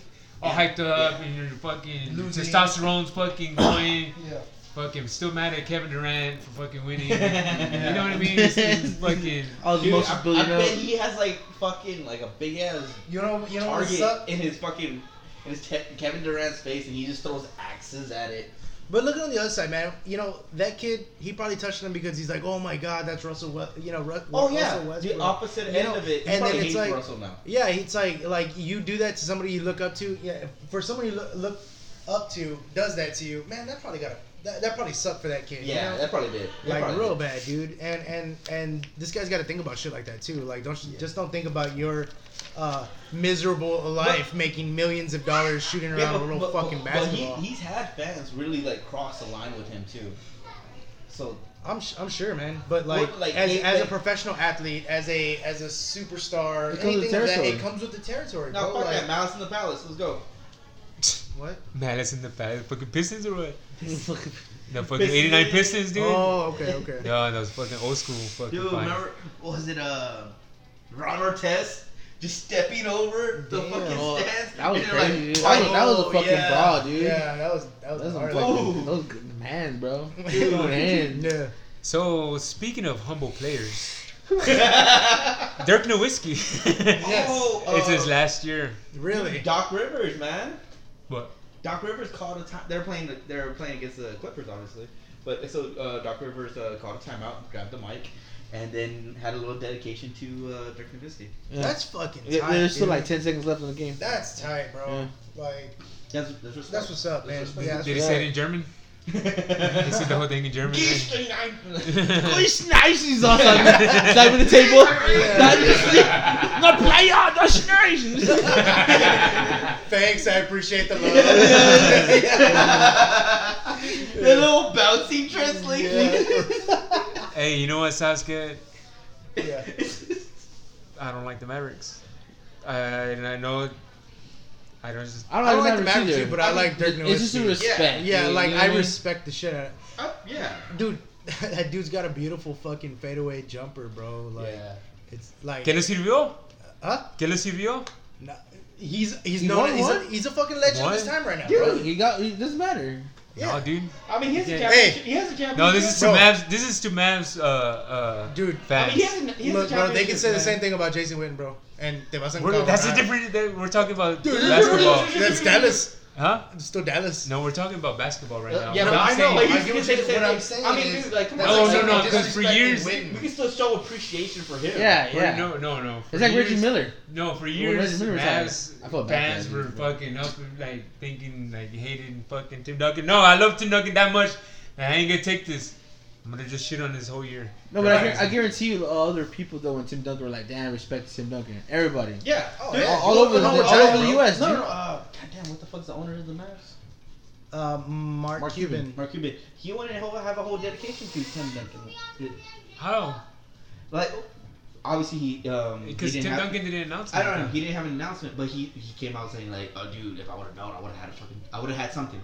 all Yeah. hyped up and you're fucking Losing. testosterone's fucking going. Yeah. Fucking still mad at Kevin Durant for fucking winning. you know what I mean? It's, it's fucking. All the Dude, emotions I, I bet he has like fucking like a big ass You know, you know what's target up? in his fucking in his te- Kevin Durant's face, and he just throws axes at it. But look on the other side, man. You know that kid. He probably touched him because he's like, "Oh my God, that's Russell." We- you know, Ru- Oh Russell yeah, Westbrook. the opposite You end know, of it. He and then it's like- Russell now. Yeah, it's like like you do that to somebody you look up to. Yeah, for somebody you look, look up to does that to you, man. That probably got to that, that probably sucked for that kid. you Yeah, know? that probably did. That like probably real did. bad, dude. And and and this guy's got to think about shit like that too. Like, don't just don't think about your uh, miserable life making millions of dollars shooting around a little fucking basketball. But he, he's had fans really like cross the line with him too. So I'm sh- I'm sure, man. But like, What, like, as, they- as a professional athlete, as a as a superstar, It comes with anything of that, it comes with the territory. now fuck like, that Malice in the Palace. Let's go. What? Man, that's in the past. Fucking Pistons or what? The fucking 89 Pistons, dude. Oh, okay, okay. Yeah, that was fucking old school fucking Dude, fine. remember was it uh Ron Artest just stepping over the Damn. fucking Oh, stands? that was and they're crazy, dude. "Fight." That was- that was a Oh, fucking yeah. brawl, dude. Yeah, that was that was Those are hard. fucking, those good hands, bro. Good hands. Yeah. So speaking of humble players, Dirk Nowitzki. Oh, it's his uh, last year. Really? Doc Rivers, man. What? Doc Rivers called a time. They're playing. They're playing against the Clippers, obviously. But so uh, Doc Rivers uh, called a timeout, grabbed the mic, and then had a little dedication to uh, Dirk Nowitzki. Yeah. That's fucking Yeah, tight. There's still dude. like 10 seconds left in the game. That's tight, bro. Yeah. Like That's that's what's that's what's up, man. That's what's Yeah, up. Did he say it in German? He said the whole thing in German. It's nice, he's awesome. Slapping the table. The player, that's nice. Thanks, I appreciate the love. the little bouncy translation. hey, you know what, Sasuke? yeah. I don't like the Mavericks. Uh, and I know. I don't just. I don't, I don't like like the Mavericks too, but I like Dirk Nowitzki. It's just a respect. Yeah, dude, like you know I mean? respect the shit out of Uh, yeah. Dude, that dude's got a beautiful fucking fadeaway jumper, bro. Like yeah. it's like ¿Qué le sirvió? Huh? ¿Qué le sirvió? No, he's he's He known he's a, he's a fucking legend What? of his time right now, Dude. bro. He got. It doesn't matter. Yeah. No, dude. I mean, he has a Yeah. championship. Hey. He has a championship. No, this is to Mavs. This is to Mavs. Uh, uh, Dude. I mean, he has a, he has Look, a bro, they can say the same thing about Jason Witten, bro. And te vas a We're, that's a different. that- We're talking about Dude, basketball. That's Dallas. Huh? It's still Dallas. No, we're talking about basketball right Uh, now. yeah, But but I'm I know, saying- like, you can say the same I'm thing. saying I mean, is- dude, like, come on. No, no, no, you're 'cause for years- Witten. We can still show appreciation for him. Yeah, For- yeah. No, no, no. For It's like Reggie Miller. No, for years, Reggie Mavs I felt fans for were Reggie. fucking up, like thinking like hated fucking Tim Duncan. No, I love Tim Duncan that much. I ain't gonna take this. I'm gonna just shit on this whole year. No, but I, gu- I guarantee you, other people though, when Tim Duncan were like, "Damn, respect to Tim Duncan." Everybody, Yeah. Oh, Dude, yeah. all, all over, the, No, all over the. U.S. No, dude. no, no. Uh, goddamn, what the fuck's the owner of the Mavs? Uh, Mark, Mark Cuban. Cuban. Mark Cuban. He wanted to have a whole dedication to Tim Duncan. How? Like, obviously he um Because didn't Tim have- Duncan didn't announce I don't know. He didn't have an announcement, but he he came out saying like, "Oh, dude, if I would have known, I would have had a fucking, I would have had something."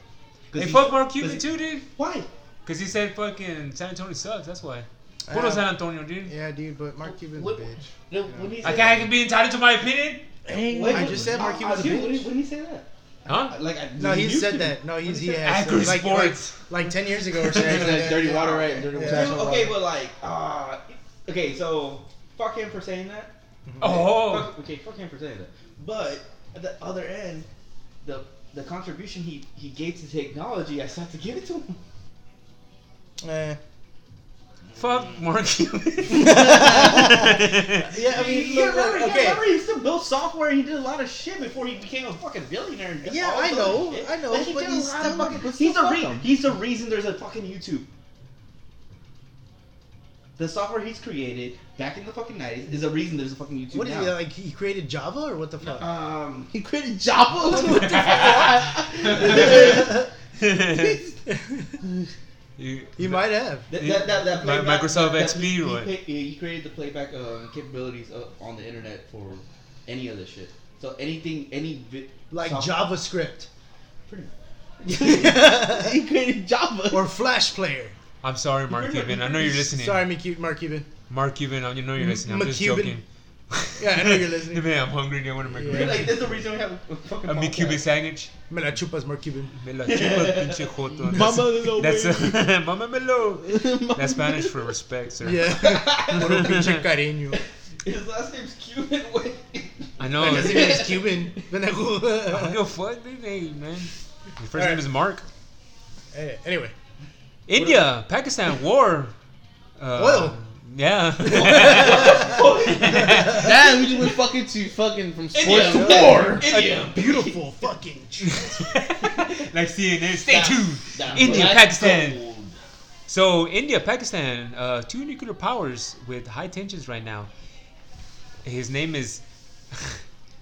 'Cause Hey, he- fuck Mark Cuban too, dude. Why? Because he said fucking San Antonio sucks. That's why. Puro Uh, San Antonio, dude. Yeah, dude, but Mark Cuban's a What- bitch. No, when he I said can, I can be entitled to my opinion. Hey, Wait, I just said Mark Cuban's a bitch. When did, when he say that? Huh? Like, I, No, he he said that. No, he's he say- has Agri like, sports. like like ten years ago or something. like dirty water, right? Dirty Yeah. Dude, okay, but like, uh, okay, so fuck him for saying that. Oh. Fuck, okay, fuck him for saying that. But at the other end, the the contribution he he gave to technology, I still have to give it to him. Eh. Fuck Mark Cuban. Yeah, I mean, you look, remember, look, you okay. remember he still built software. He did a lot of shit before he became a fucking billionaire. and did Yeah, all I this know, shit. I know, Like, he but did a he's lot of still- fucking. but He's still the fuck re- him. He's the reason there's a fucking YouTube. The software he's created back in the fucking nineties is the reason there's a fucking YouTube What is now. he like? He created Java or what the fuck? Um, he created Java. What the fuck? You, he might have. That, that, that, that playback- Microsoft that- XP he, or he, what? he he created the playback uh, capabilities uh, on the internet for any of this shit. So anything, any vi- Like soft- JavaScript Pretty much. he created Java. or Flash Player. I'm sorry, Mark Cuban. I know you're listening. Sorry, Mark Cuban. Mark Cuban, I know you're listening. I'm just joking. Yeah, I know you're listening. Man, I'm hungry. and I want to make Yeah. like that's the reason we have a fucking a me podcast. Cuban sandwich. Me la chupas, Mark Cuban. Me la chupa, pinche joto. Mama lo That's, güey. that's Mama me lo. That's Spanish for respect, sir. Yeah. Puro pinche cariño. His last name's Cuban. Wait. I know. His name is Cuban. I don't Pendejo. give a fuck, dude. Hey, man. His first Alright. name is Mark. Hey, Anyway. India, Pakistan, war. Uh, Oil. Yeah. Damn, we just went fucking to fucking from sports India. to war. India. Beautiful fucking like CNN. Stay Down- tuned. down. India, Let's Pakistan. go. So India, Pakistan, uh, two nuclear powers with high tensions right now. His name is.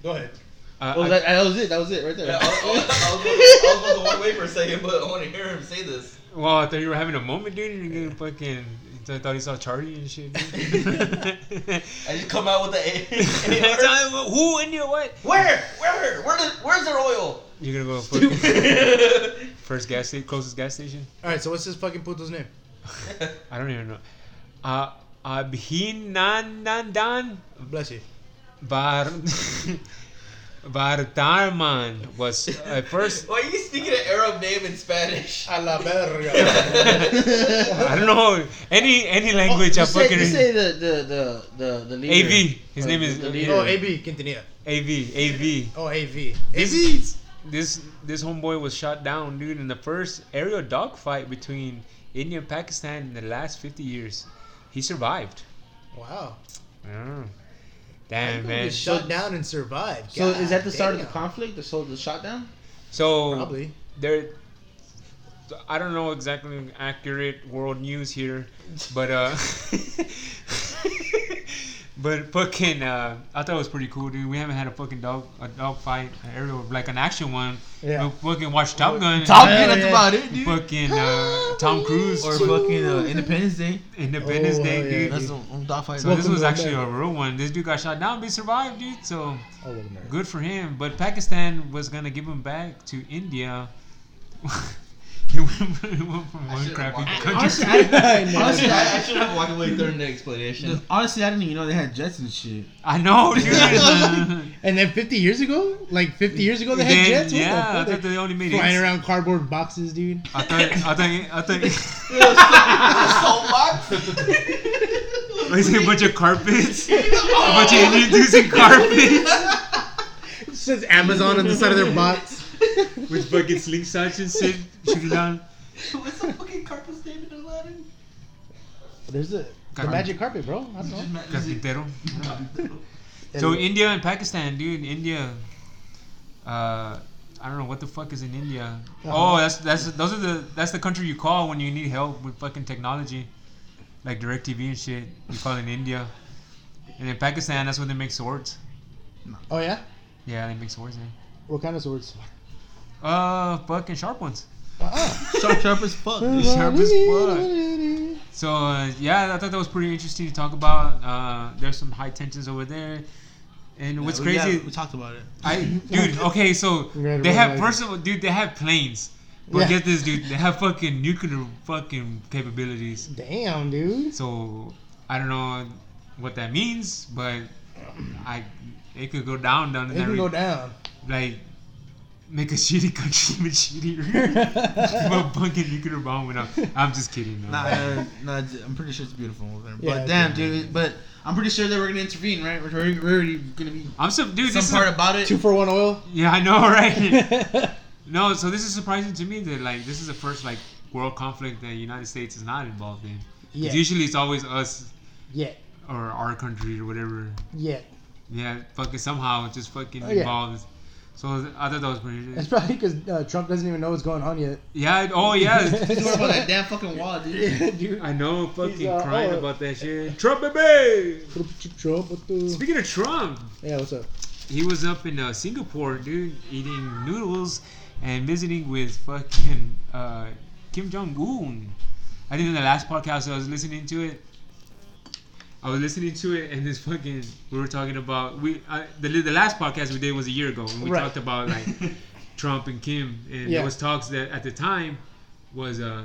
Go ahead. Uh, Oh, I- that, that was it. That was it right there. Yeah, I, I, I, was, I was about to walk away for a second, but I want to hear him say this. well, I thought you were having a moment, dude. You're gonna fucking. I thought he saw Charlie and shit. dude. I just come out with the A. It's like, Who India? What? Where? Where? Where? Does, where's their oil? You're gonna go fucking first gas station, closest gas station. Alright, so what's this fucking puto's name? I don't even know. Uh, Abhinandandan Bless you. Bar Vartarman was at first. Why are you speaking an Arab name in Spanish? A la verga. I don't know any any language. I Oh, just say, fucking just say the the the the, the leader. AV. His Uh, name is the leader. oh, AB, Quintanilla. AV. AV. Oh, AV. This, this this homeboy was shot down, dude, in the first aerial dogfight between India and Pakistan in the last 50 years. He survived. Wow. Oh. Damn, He man. was shot down and survived. So God is that the start of the conflict? The so the shutdown? So Probably. there I don't know exactly accurate world news here, but uh but fucking uh I thought it was pretty cool, dude. We haven't had a fucking dog a dog fight, an aerial like an action one. Yeah. We fucking watched Top Gun. Top Hell Gun, that's yeah. about it, dude. Fucking uh, Tom Cruise Or fucking uh, Independence Day. Independence Oh, Day, yeah, dude. That's on, on dog fight. So this was actually a real one. This dude got shot down, but he survived, dude. So well, America. good for him. But Pakistan was gonna give him back to India. he went from, he went from one should've crappy walked- country. honestly, to- I, honestly, Honestly, I, I I, should have walked away during the explanation. honestly, I didn't even know they had jets and shit. I know, dude. And then 50 years ago? Like 50 years ago they had Then, jets? What the yeah, I fuck? thought they only made Flying eight. around cardboard boxes, dude. I thought, I thought, I thought, Soapbox? I see a bunch of carpets, a bunch of Indians using carpets It says Amazon on the side of their box. With fucking slingshots and shit shooting down. What's the fucking carpet David Aladdin? There's a the Car- magic carpet, bro. I don't know. Carpintero. So India and Pakistan, dude. India. Uh, I don't know what the fuck is in India. Uh-huh. Oh, that's that's those are the that's the country you call when you need help with fucking technology, like Directv and shit. You call in India. And in Pakistan, that's where they make swords. Oh, yeah? Yeah, they make swords there. What kind of swords? Uh, fucking sharp ones. Uh-uh. Sharp, sharp as fuck. dude. Sharp as fuck. So uh, yeah, I thought that was pretty interesting to talk about. Uh, there's some high tensions over there, and what's Yeah, we- crazy, yeah, we talked about it. I dude. Okay, so Yeah, they have right. first of all, dude, they have planes. But Yeah. get this, dude, they have fucking nuclear fucking capabilities. Damn, dude. So I don't know what that means, but I it could go down down in It that can re- go down. like make a shitty country even shittier. a fucking nuclear bomb went up. I'm just kidding. No. Nah, uh, nah, I'm pretty sure it's beautiful over there. Yeah, but it's damn, beautiful. dude. But I'm pretty sure they were gonna intervene, right? We're already, we're already gonna be I'm so dude. some This is part a- about it. Two for one oil. yeah, I know, right? no, so this is surprising to me that like this is the first like world conflict that the United States is not involved in. Yeah. Usually it's always us Yeah. or our country or whatever. Yeah. Yeah, fucking somehow just fucking Oh, yeah. involved. So I thought that was pretty. It's probably because uh, Trump doesn't even know what's going on yet. Yeah. Oh yeah. He's more about that damn fucking wall, dude. Yeah, dude. I know, fucking uh, crying oh. about that shit. Trump, baby. Trump, what the? Speaking of Trump, Yeah, what's up? he was up in uh, Singapore, dude, eating noodles and visiting with fucking uh, Kim Jong Un. I think in the last podcast I was listening to it. I was listening to it, and this fucking we were talking about we uh, the the last podcast we did was a year ago, and we Right. talked about like Trump and Kim, and Yeah. there was talks that at the time was uh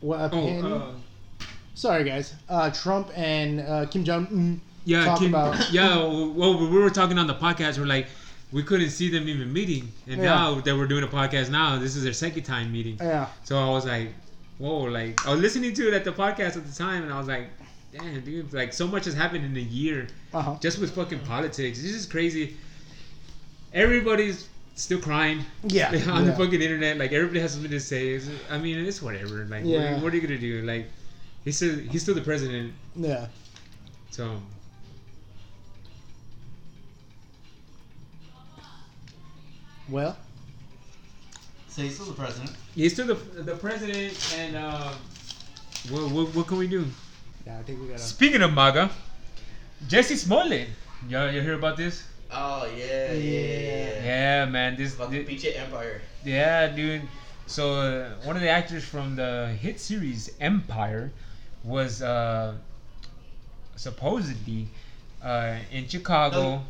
What oh uh, Sorry, guys. Uh, Trump and uh, Kim Jong Un. yeah Kim, about- yeah well we were talking on the podcast we're like we couldn't see them even meeting, and Yeah. now that we're doing a podcast now this is their second time meeting. Yeah. So I was like, whoa, like I was listening to it at the podcast at the time, and I was like, damn, dude, like so much has happened in a year Uh huh. just with fucking politics. This is crazy. Everybody's still crying Yeah. on the fucking internet. Like everybody has something to say. It's, I mean, it's whatever. Like, what, Yeah. are, what are you gonna do? Like, he's still he's still the president. Yeah. So Well. So he's still the president. He's still the the president, and um, what, what what can we do? Yeah, I think we gotta. Speaking of MAGA, Jussie Smollett. Y'all, you hear about this? Oh yeah, yeah, yeah. yeah. Yeah, man. This, Fucking thi- Peach Empire. Yeah, dude. So uh, one of the actors from the hit series Empire was uh, supposedly uh, in Chicago No.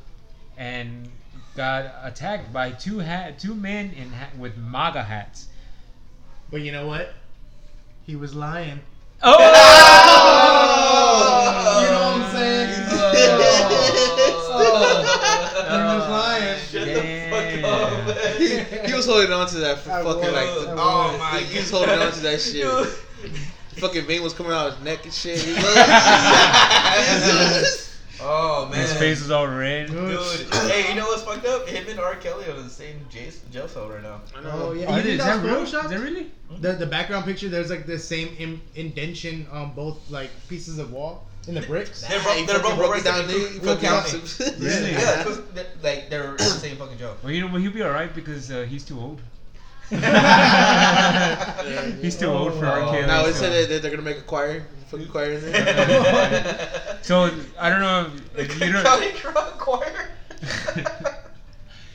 and got attacked by two ha- two men in ha- with MAGA hats. But you know what? He was lying. Oh! You know what I'm saying? Oh, He was lying. Shut Damn. the fuck up, man. he, he was holding on to that for I fucking was, like. I oh was. my, he was holding on to that shit. fucking vein was coming out of his neck and shit. He was- Oh man. His face is all red. Dude, hey, you know what's fucked up? Him and R. Kelly are in the same jail, jail cell right now. I Oh know. yeah. Oh, You is think that that real? was Is photoshopped? that really? The the background picture, there's like the same Im- indention on both like pieces of wall in the bricks. They're, He both, they're fucking both broke it down. arrested in He Cook fucking County. Really? Yeah, 'cause they're- like they're the same fucking joke. Well, you know, well, he'll be all right because uh, he's too old. He's too old for R. Kelly. Now it so- said that they're gonna make a choir, fucking choir in there. So I don't know. If you don't, County Choir.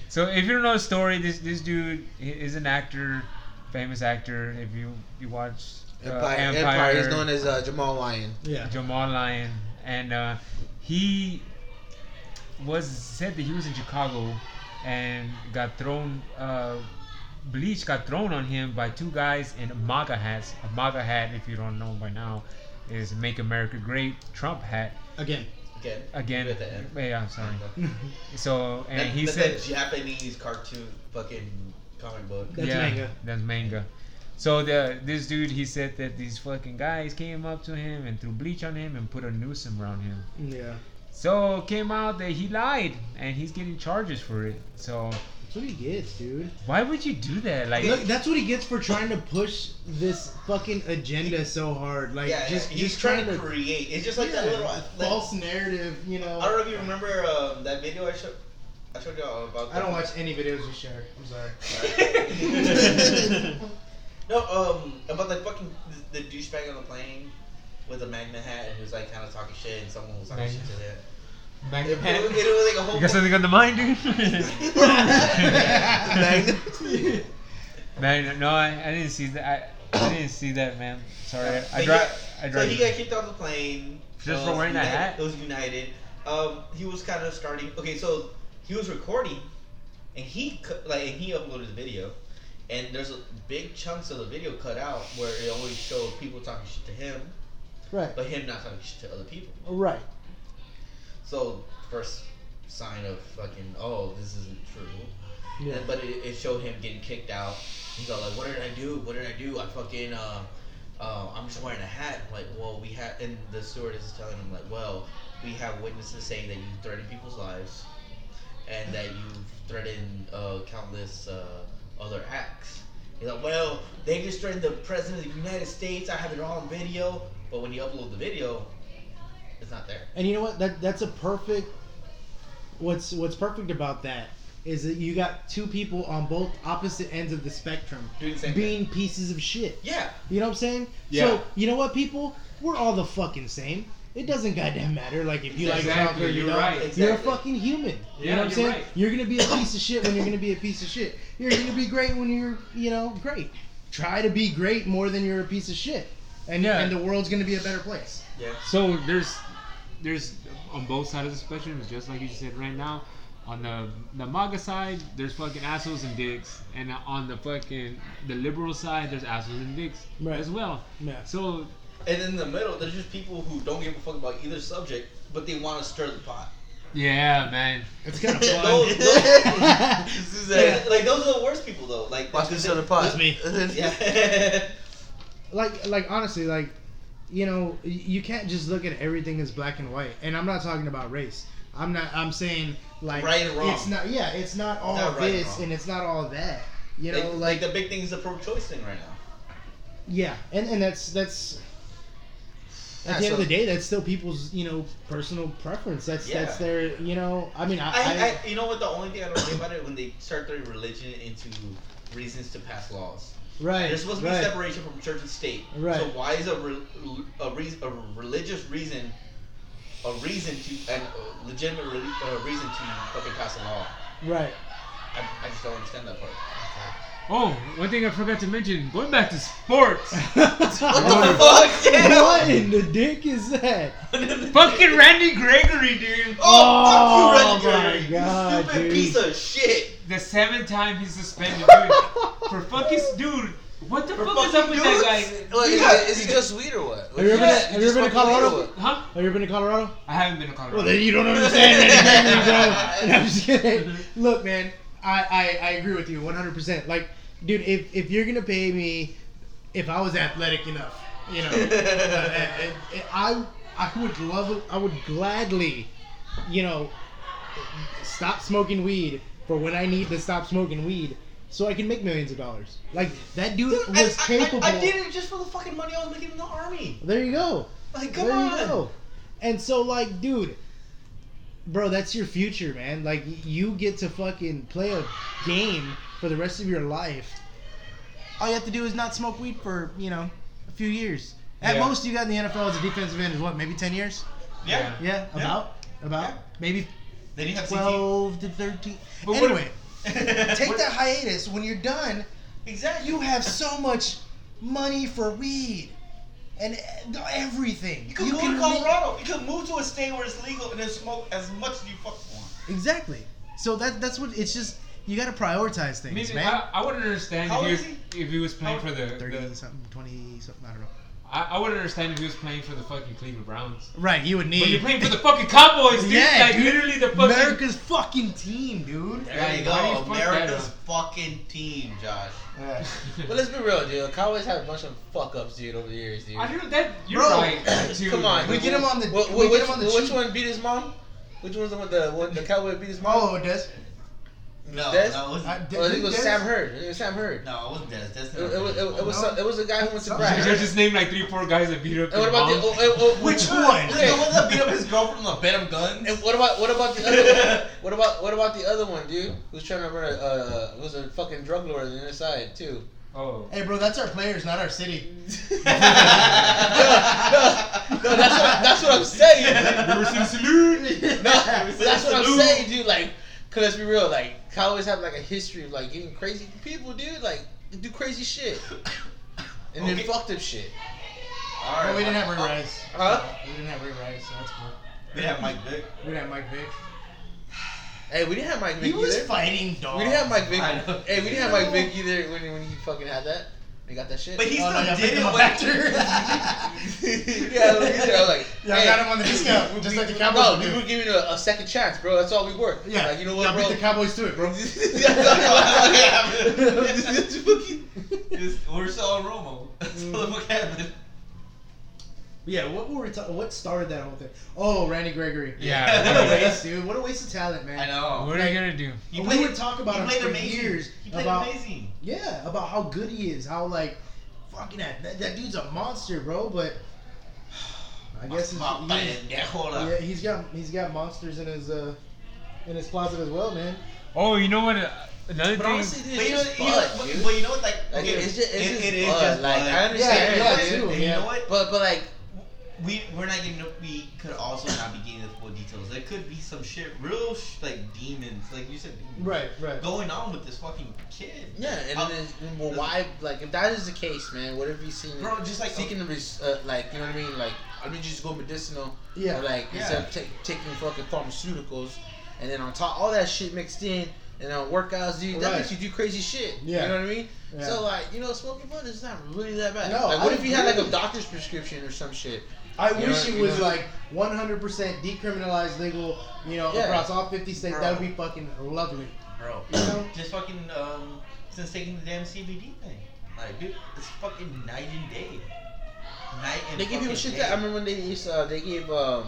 so if you don't know the story, this this dude is an actor, famous actor. If you you watch uh, Empire, Empire, Empire is known as uh, Jamal Lyon. Yeah. Jamal Lyon, and uh, he was said that he was in Chicago and got thrown. Uh, bleach got thrown on him by two guys in MAGA hats. A MAGA hat, if you don't know by now, is "Make America Great" Trump hat. Again. Again. Again, At the end. yeah, I'm sorry. So and That- he that's said, a Japanese cartoon fucking comic book. That's yeah, manga. That's manga. So the this dude, he said that these fucking guys came up to him and threw bleach on him and put a noose around him. Yeah. So came out that he lied and he's getting charges for it. So That's what he gets, dude. why would you do that? Like, Look, that's what he gets for trying to push this fucking agenda so hard. Like, yeah, just he's just trying to create. It's just like that little that- false narrative, you know. I don't know if you remember um, that video I showed. I showed you all about. I don't watch any videos you share. I'm sorry. no, um, about the fucking the, the douchebag on the plane with the magnet hat and he was like kind of talking shit and someone was talking Magnet. shit to him. Magna It, it, it was like a whole. you got something on the mind, dude? Magna- man, no, I, I didn't see that. I, I didn't see that, man. Sorry, I, I But drive. yeah, So he got kicked off the plane. Just for wearing that hat? It was United. Um, he was kind of starting. Okay, so he was recording, and he like and he uploaded the video, and there's a big chunks of the video cut out where it only showed people talking shit to him, Right. but him not talking shit to other people. Right. So first sign of fucking oh this isn't true. Yeah. And- but it, it showed him getting kicked out. He's all like, "What did I do? What did I do? I fucking uh, uh, I'm just wearing a hat." I'm like, well, we had, and the stewardess is telling him like, "Well, we have witnesses saying that you threatened people's lives, and that you've threatened uh, countless uh, other acts." He's like, "Well, they just threatened the president of the United States. I have it all on video." But when you upload the video, it's not there. And you know what? That that's a perfect. What's what's perfect about that is that you got two people on both opposite ends of the spectrum Doing the same being pieces of shit. Yeah. You know what I'm saying? Yeah. So you know what, people? We're all the fucking same. It doesn't goddamn matter. Like if you like Exactly, Trump or you you're don't, right. you're a fucking human. You Yeah, know what I'm you're saying? right. You're gonna be a piece of shit when you're gonna be a piece of shit. You're gonna be great when you're, you know, great. try to be great more than you're a piece of shit, and Yeah. and the world's gonna be a better place. Yeah. So there's there's on both sides of the spectrum, it's just like you said right now. On the the MAGA side, there's fucking assholes and dicks, and on the fucking the liberal side, there's assholes and dicks Right. as well. Yeah. So And in the middle, there's just people who don't give a fuck about either subject, but they want to stir the pot. yeah, man. It's kind of fun. those- This is like, it. like, those are the worst people though. Like Watch this on the pot. That's me. Yeah. like like honestly like you know you can't just look at everything as black and white and i'm not talking about race i'm not i'm saying like Right and wrong. it's not yeah it's not all Not right this wrong. and it's not all that you know like, like, the big thing is the pro-choice thing right now. yeah and and that's that's at Yeah, the end of the day that's still people's you know personal preference that's Yeah. that's their you know i mean i, I, I, I, you know what? The only thing I don't like about it when they start their religion into reasons to pass laws. Right There's supposed to be right. separation from church and state. Right. So why is a re- a, reason, a religious reason a reason to and a legitimate re- uh, reason to fucking pass a law? right I, I just don't understand that part. Oh, one thing I forgot to mention. Going back to sports. What the fuck? what in the dick is that fucking Randy Gregory, dude. Oh, fuck you, Oh, Randy my Gregory, God, you stupid dude. piece of shit. The seventh time he's suspended, dude. For fucking dude. What the For fuck is up fucking with that guy? Like, Yeah. is, is he just weed or what? Have you ever Yeah, been, have you ever been to Colorado? Huh? Have you ever been to Colorado? I haven't been to Colorado. Well, then you don't understand Randy Gregory, bro. I'm just kidding. Look, man, I, I, I agree with you 100%. Like, dude, if, if you're gonna pay me, if I was athletic enough, you know, uh, uh, uh, I I would love, I would gladly, you know, stop smoking weed for when I need to stop smoking weed, so I can make millions of dollars. Like that dude, Dude, was I, capable. I, I did it just for the fucking money I was making in the army. There you go. Like, come there on. you go. And so, like, dude, bro, that's your future, man. Like, you get to fucking play a game for the rest of your life. All you have to do is not smoke weed for, you know, a few years. At Yeah. most, you got in the NFL as a defensive end is what, maybe 10 years? Yeah. Yeah, Yeah. about. About. Yeah. Maybe Then you have 12 to 13. But anyway, CT. take that hiatus. When you're done, Exactly. you have so much money for weed and uh, e- everything. You could go to make- Colorado. You could move to a state where it's legal and then smoke as much as you fucking want. Exactly. So that that's what it's just. You got to prioritize things, mean, man. I, I wouldn't understand How if he, was, if he was playing How- for the, Thirty the something, twenty something. I don't know. I, I wouldn't understand if he was playing for the fucking Cleveland Browns. Right, you would need. But you're playing for the fucking Cowboys, dude. Yeah, like dude. literally the fucking. America's fucking team, dude. There Yeah, you how you go. America's up? fucking team, Josh. Yeah. But let's be real, dude. Cowboys have a bunch of fuck ups, dude, over the years, dude. I know that you're Bro, right. Too. Come on, We get him on the- Wh- wh- we get which, him on the which cheap. one beat his mom? Which one's the one the one the cowboy beat his mom? Oh, Dez. No, Dez? no, it wasn't. Uh, Oh, I think it was Dez- Sam Hurd. It was Sam Hurd. no, it wasn't Dez. Dez It, it, was- played it, it was No. it was a guy who went to Some- Bragg. You just named like three, four guys that beat up. And what their about the oh, oh, oh, Which oh, one? Okay. The one that beat up his girlfriend with bet him guns. And what about what about the other one? What about what about the other one, dude? Who's trying to run a uh, was a fucking drug lord on the other side too? Oh. Hey, bro, that's our players, not our city. no, no, that's what that's what I'm saying. Reversing salute. No, that's what I'm saying, dude. Like, cause let's be real, like Cowboys have like a history of like getting crazy people, dude. Like, they do crazy shit and then fucked up shit. All But we didn't have Ray Rice. Huh? We didn't have Ray Rice, so that's cool. We didn't have Mike Vick. We didn't have Mike Vick. Hey, we didn't have Mike Vick He was either. fighting dogs. we didn't have Mike Vick. Hey, we didn't have Mike Vick either when when he fucking had that. They got that shit. But he Oh, still no, did it him after. yeah, look, either. I was like, Y'all hey, got him on the discount, just we- like the Cowboys No, we do. were giving a, a second chance, bro. That's all we were. Yeah, like you know what, y'all bro? beat the Cowboys to it, bro. Just- We're selling Romo. That's all what happened. Yeah, what were we ta- What started that whole thing? Oh, Randy Gregory. Yeah. What a waste, dude. What a waste of talent, man. I know. What are you gonna do? He we played- would talk about him played for amazing. years He played about amazing. yeah, about how good he is, how like fucking that that, that dude's a monster, bro. But I guess he's, he's, yeah, he's got he's got monsters in his uh in his closet as well, man. Oh, you know what? uh, Another But thing. honestly, dude, But you know, you know, but, you know what? Like, Like, okay, it's just, it's it- just it is just like bud. I understand, Yeah, yeah, yeah, dude. too. And you know what? But but like, we we're not getting. We could also not be getting the full details. There could be some shit, real sh- like demons, like you said, demons Right, right. going on with this fucking kid. Yeah, and Uh, then well, why? Like, if that is the case, man, what if he's seen Bro, just like seeking the res- uh, like you know what I mean? Like, I mean, just go medicinal. Yeah. Or like Yeah. instead of take, taking fucking pharmaceuticals, and then on top all that shit mixed in, and on workouts, dude, that Right. makes you do crazy shit. Yeah. You know what I mean? Yeah. So like, you know, smoking bud is not really that bad. No, like, what I if you had like a doctor's prescription or some shit? I You wish know- it was know- like 100% decriminalized, legal, you know, Yeah. across all 50 states. Bro. That would be fucking lovely. bro, You know? just fucking um, since taking the damn CBD thing, like dude, it's fucking night and day. Night and They give people fucking shit day. that I remember when they used uh, they gave um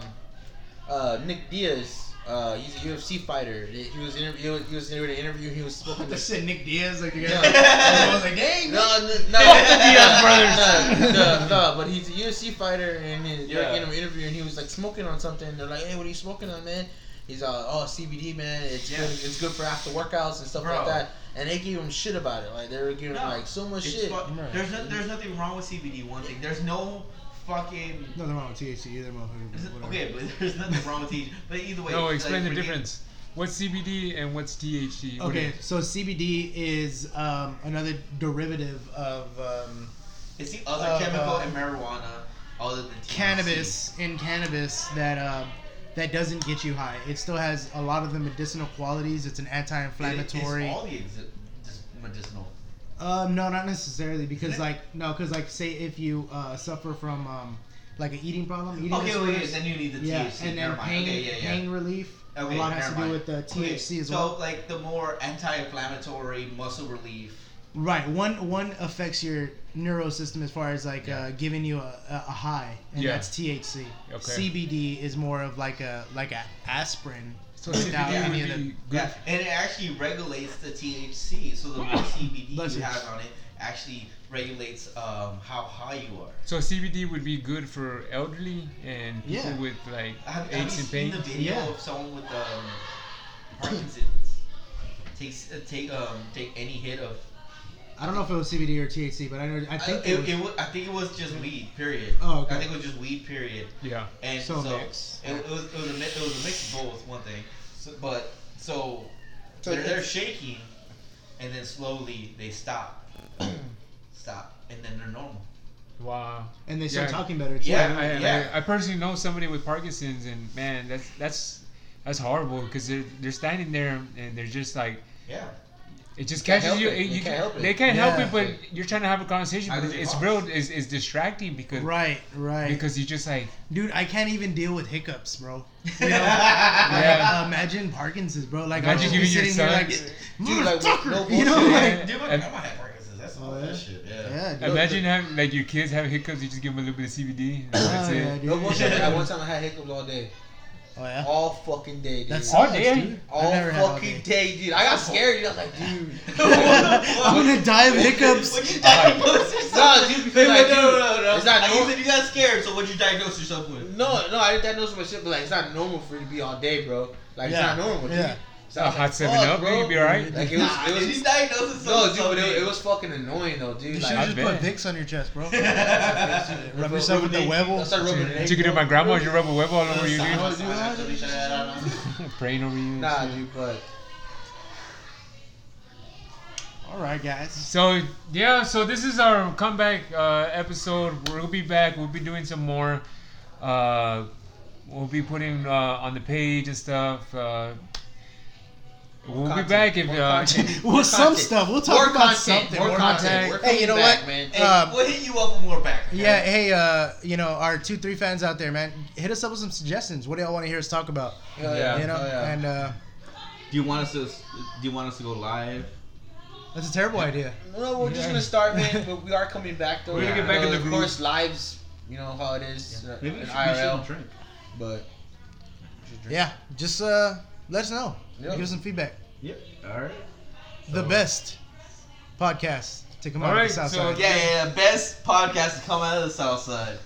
uh Nick Diaz uh he's a UFC fighter he he was interview he was, he was doing an interview he was smoking They this said Nick Diaz like Yeah. together. I was like, dang. no no no the Diaz brothers. no, no, no but he's a UFC fighter and he, they're Yeah. getting him an interview and he was like smoking on something they're like hey what are you smoking on man he's uh oh CBD man it's Yeah. good it's good for after workouts and stuff Bro. like that and they gave him shit about it like they were giving him like so much shit fu- There's no, there's nothing wrong with CBD. One thing, there's no fucking. Nothing wrong with THC either, motherfucker. Okay, but there's nothing wrong with THC. But either way, No, like, explain the we're difference. What's CBD and what's THC? What Okay, is- so CBD is um, another derivative of um, It's the other Uh, chemical uh, in marijuana other than THC. cannabis in cannabis that um, that doesn't get you high. It still has a lot of the medicinal qualities. It's an anti-inflammatory. It's all the exi- just medicinal. Um, no, not necessarily because Isn't it? like no, because like say if you uh, suffer from um, like an eating problem, eating Okay, okay, disorders, then you need the yeah, THC. and then pain, okay, yeah, yeah. pain relief. Okay, a lot has never to do with the Okay, THC as so, well. like the more anti-inflammatory muscle relief. Right. One one affects your neurosystem as far as like Yeah. uh, giving you a, a, a high, and Yeah. that's THC. Okay. CBD is more of like a like a aspirin. So any of the- Yeah, and it actually regulates the THC. So the more CBD you have on it actually regulates um, how high you are. So CBD would be good for elderly and people Yeah. with like Have, have aches you and seen the video Yeah. of someone with um, Parkinson's? Takes uh, take um take any hit of. I don't know if it was CBD or THC, but I know I think uh, I, it, it, was, it wa- I think it was just weed. Period. Oh, okay. I think it was just weed. Period. Yeah. And So so, mix. It, it was it was a mix, it was a mix of both. One thing, so, but so, So they're, they're shaking, and then slowly they stop, stop, and then they're normal. Wow. and they start Yeah. talking better too. Yeah. I, yeah. I, I personally know somebody with Parkinson's, and man, that's that's that's horrible because they're they're standing there and they're just like Yeah. It just Can't catches you. it. you They can't help it. They can't help it, but you're trying to have a conversation, but it's cost? real. It's, it's distracting because Right, right. because you just like Dude, I can't even deal with hiccups, bro. You know? Yeah. Like, imagine Parkinson's, bro. Like Imagine I'm just giving be your sitting here son- like, Dude, like, motherfucker, no you know, bullshit. like, Dude, my And- grandma had Parkinson's. That's all Oh, that yeah? shit. Yeah. yeah, dude. imagine having like your kids have hiccups. You just give them a little bit of CBD. And that's Oh, it. yeah, dude. No bullshit. At one time I had hiccups all day, Oh yeah. all fucking day, dude. That's All sucks, day? dude. all I never had all fucking day. day, dude. I got scared. Dude. I was like, dude. I'm gonna die of hiccups. Would you diagnose yourself? No, dude, because like, no, dude, no, no, no. it's not Uh, You normal. said you got scared, so what'd you diagnose yourself with? No, no, I didn't diagnose myself, shit, but like it's not normal for you to be all day, bro. Like Yeah, it's not normal, dude. yeah. So I A was hot like, seven fuck, up, bro. you'd be alright. Like it was, Nah, it did was you diagnose it no, so- dude, but it, it was fucking annoying though, dude. You Like, should I just bet. put Vicks on your chest, bro. Rub Rub yourself with the I huevo. started rubbing it. Took it to my grandma's. You rub a web all over you, Nah, dude. dude. Praying over you. Nah, dude, but All right, guys. So yeah, so this is our comeback uh, episode. We'll be back. We'll be doing some more. Uh, we'll be putting uh, on the page and stuff. We'll content, be back if more uh, content. Well, More some content. stuff. We'll talk more about content, something. More More content. content. We're Hey, you know back, what? man? Hey, Um, we'll hit you up when we're back. okay? Yeah, hey, uh, you know, our two, three fans out there, man, hit us up with some suggestions. What do y'all want to hear us talk about? Hell Yeah. You know, hell yeah. and uh, Do you want us to? Do you want us to go live? that's a terrible idea. No, we're just gonna start, man. But we are coming back though. We're gonna get back in know, the Of course, lives. You know how it is uh, Maybe we in should, we should IRL. drink. But Yeah, just uh, let us know. Yeah. Give us some feedback. Yep. All right. The best podcast to come out Alright, of the South so- Side. Yeah, yeah, yeah. Best podcast to come out of the South Side.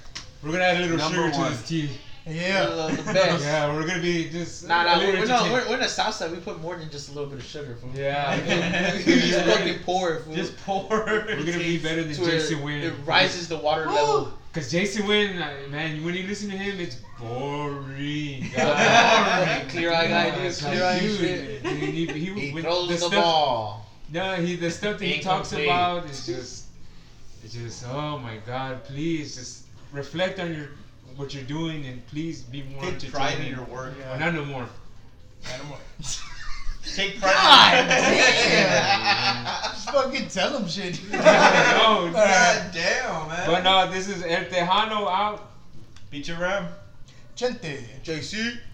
we're gonna add a little Number sugar one. to this tea. Yeah. the, the best. Yeah, we're gonna be just. Nah, nah, a little we're, no, we're, we're in the south side. We put more than just a little bit of sugar. Fool. Yeah. we just fucking pour it. Fool. Just pour. We're gonna be better than Jason Witten. it rises the water level. Cause Jason Witten, uh, man, when you listen to him, it's boring. Boring. Clear-eyed guy, dude. It's Clear-eyed dude, shit. he, he, He with throws the, stuff, ball. No, he the stuff that he talks about is just, it's just, oh my God, please just reflect on your what you're doing and please be more Take pride in your work. Well, not no more. Animal. Take pride. God damn! Just fucking tell him shit. no, God damn, man. but no, this is El Tejano out. Beat your ram. Gente. JC.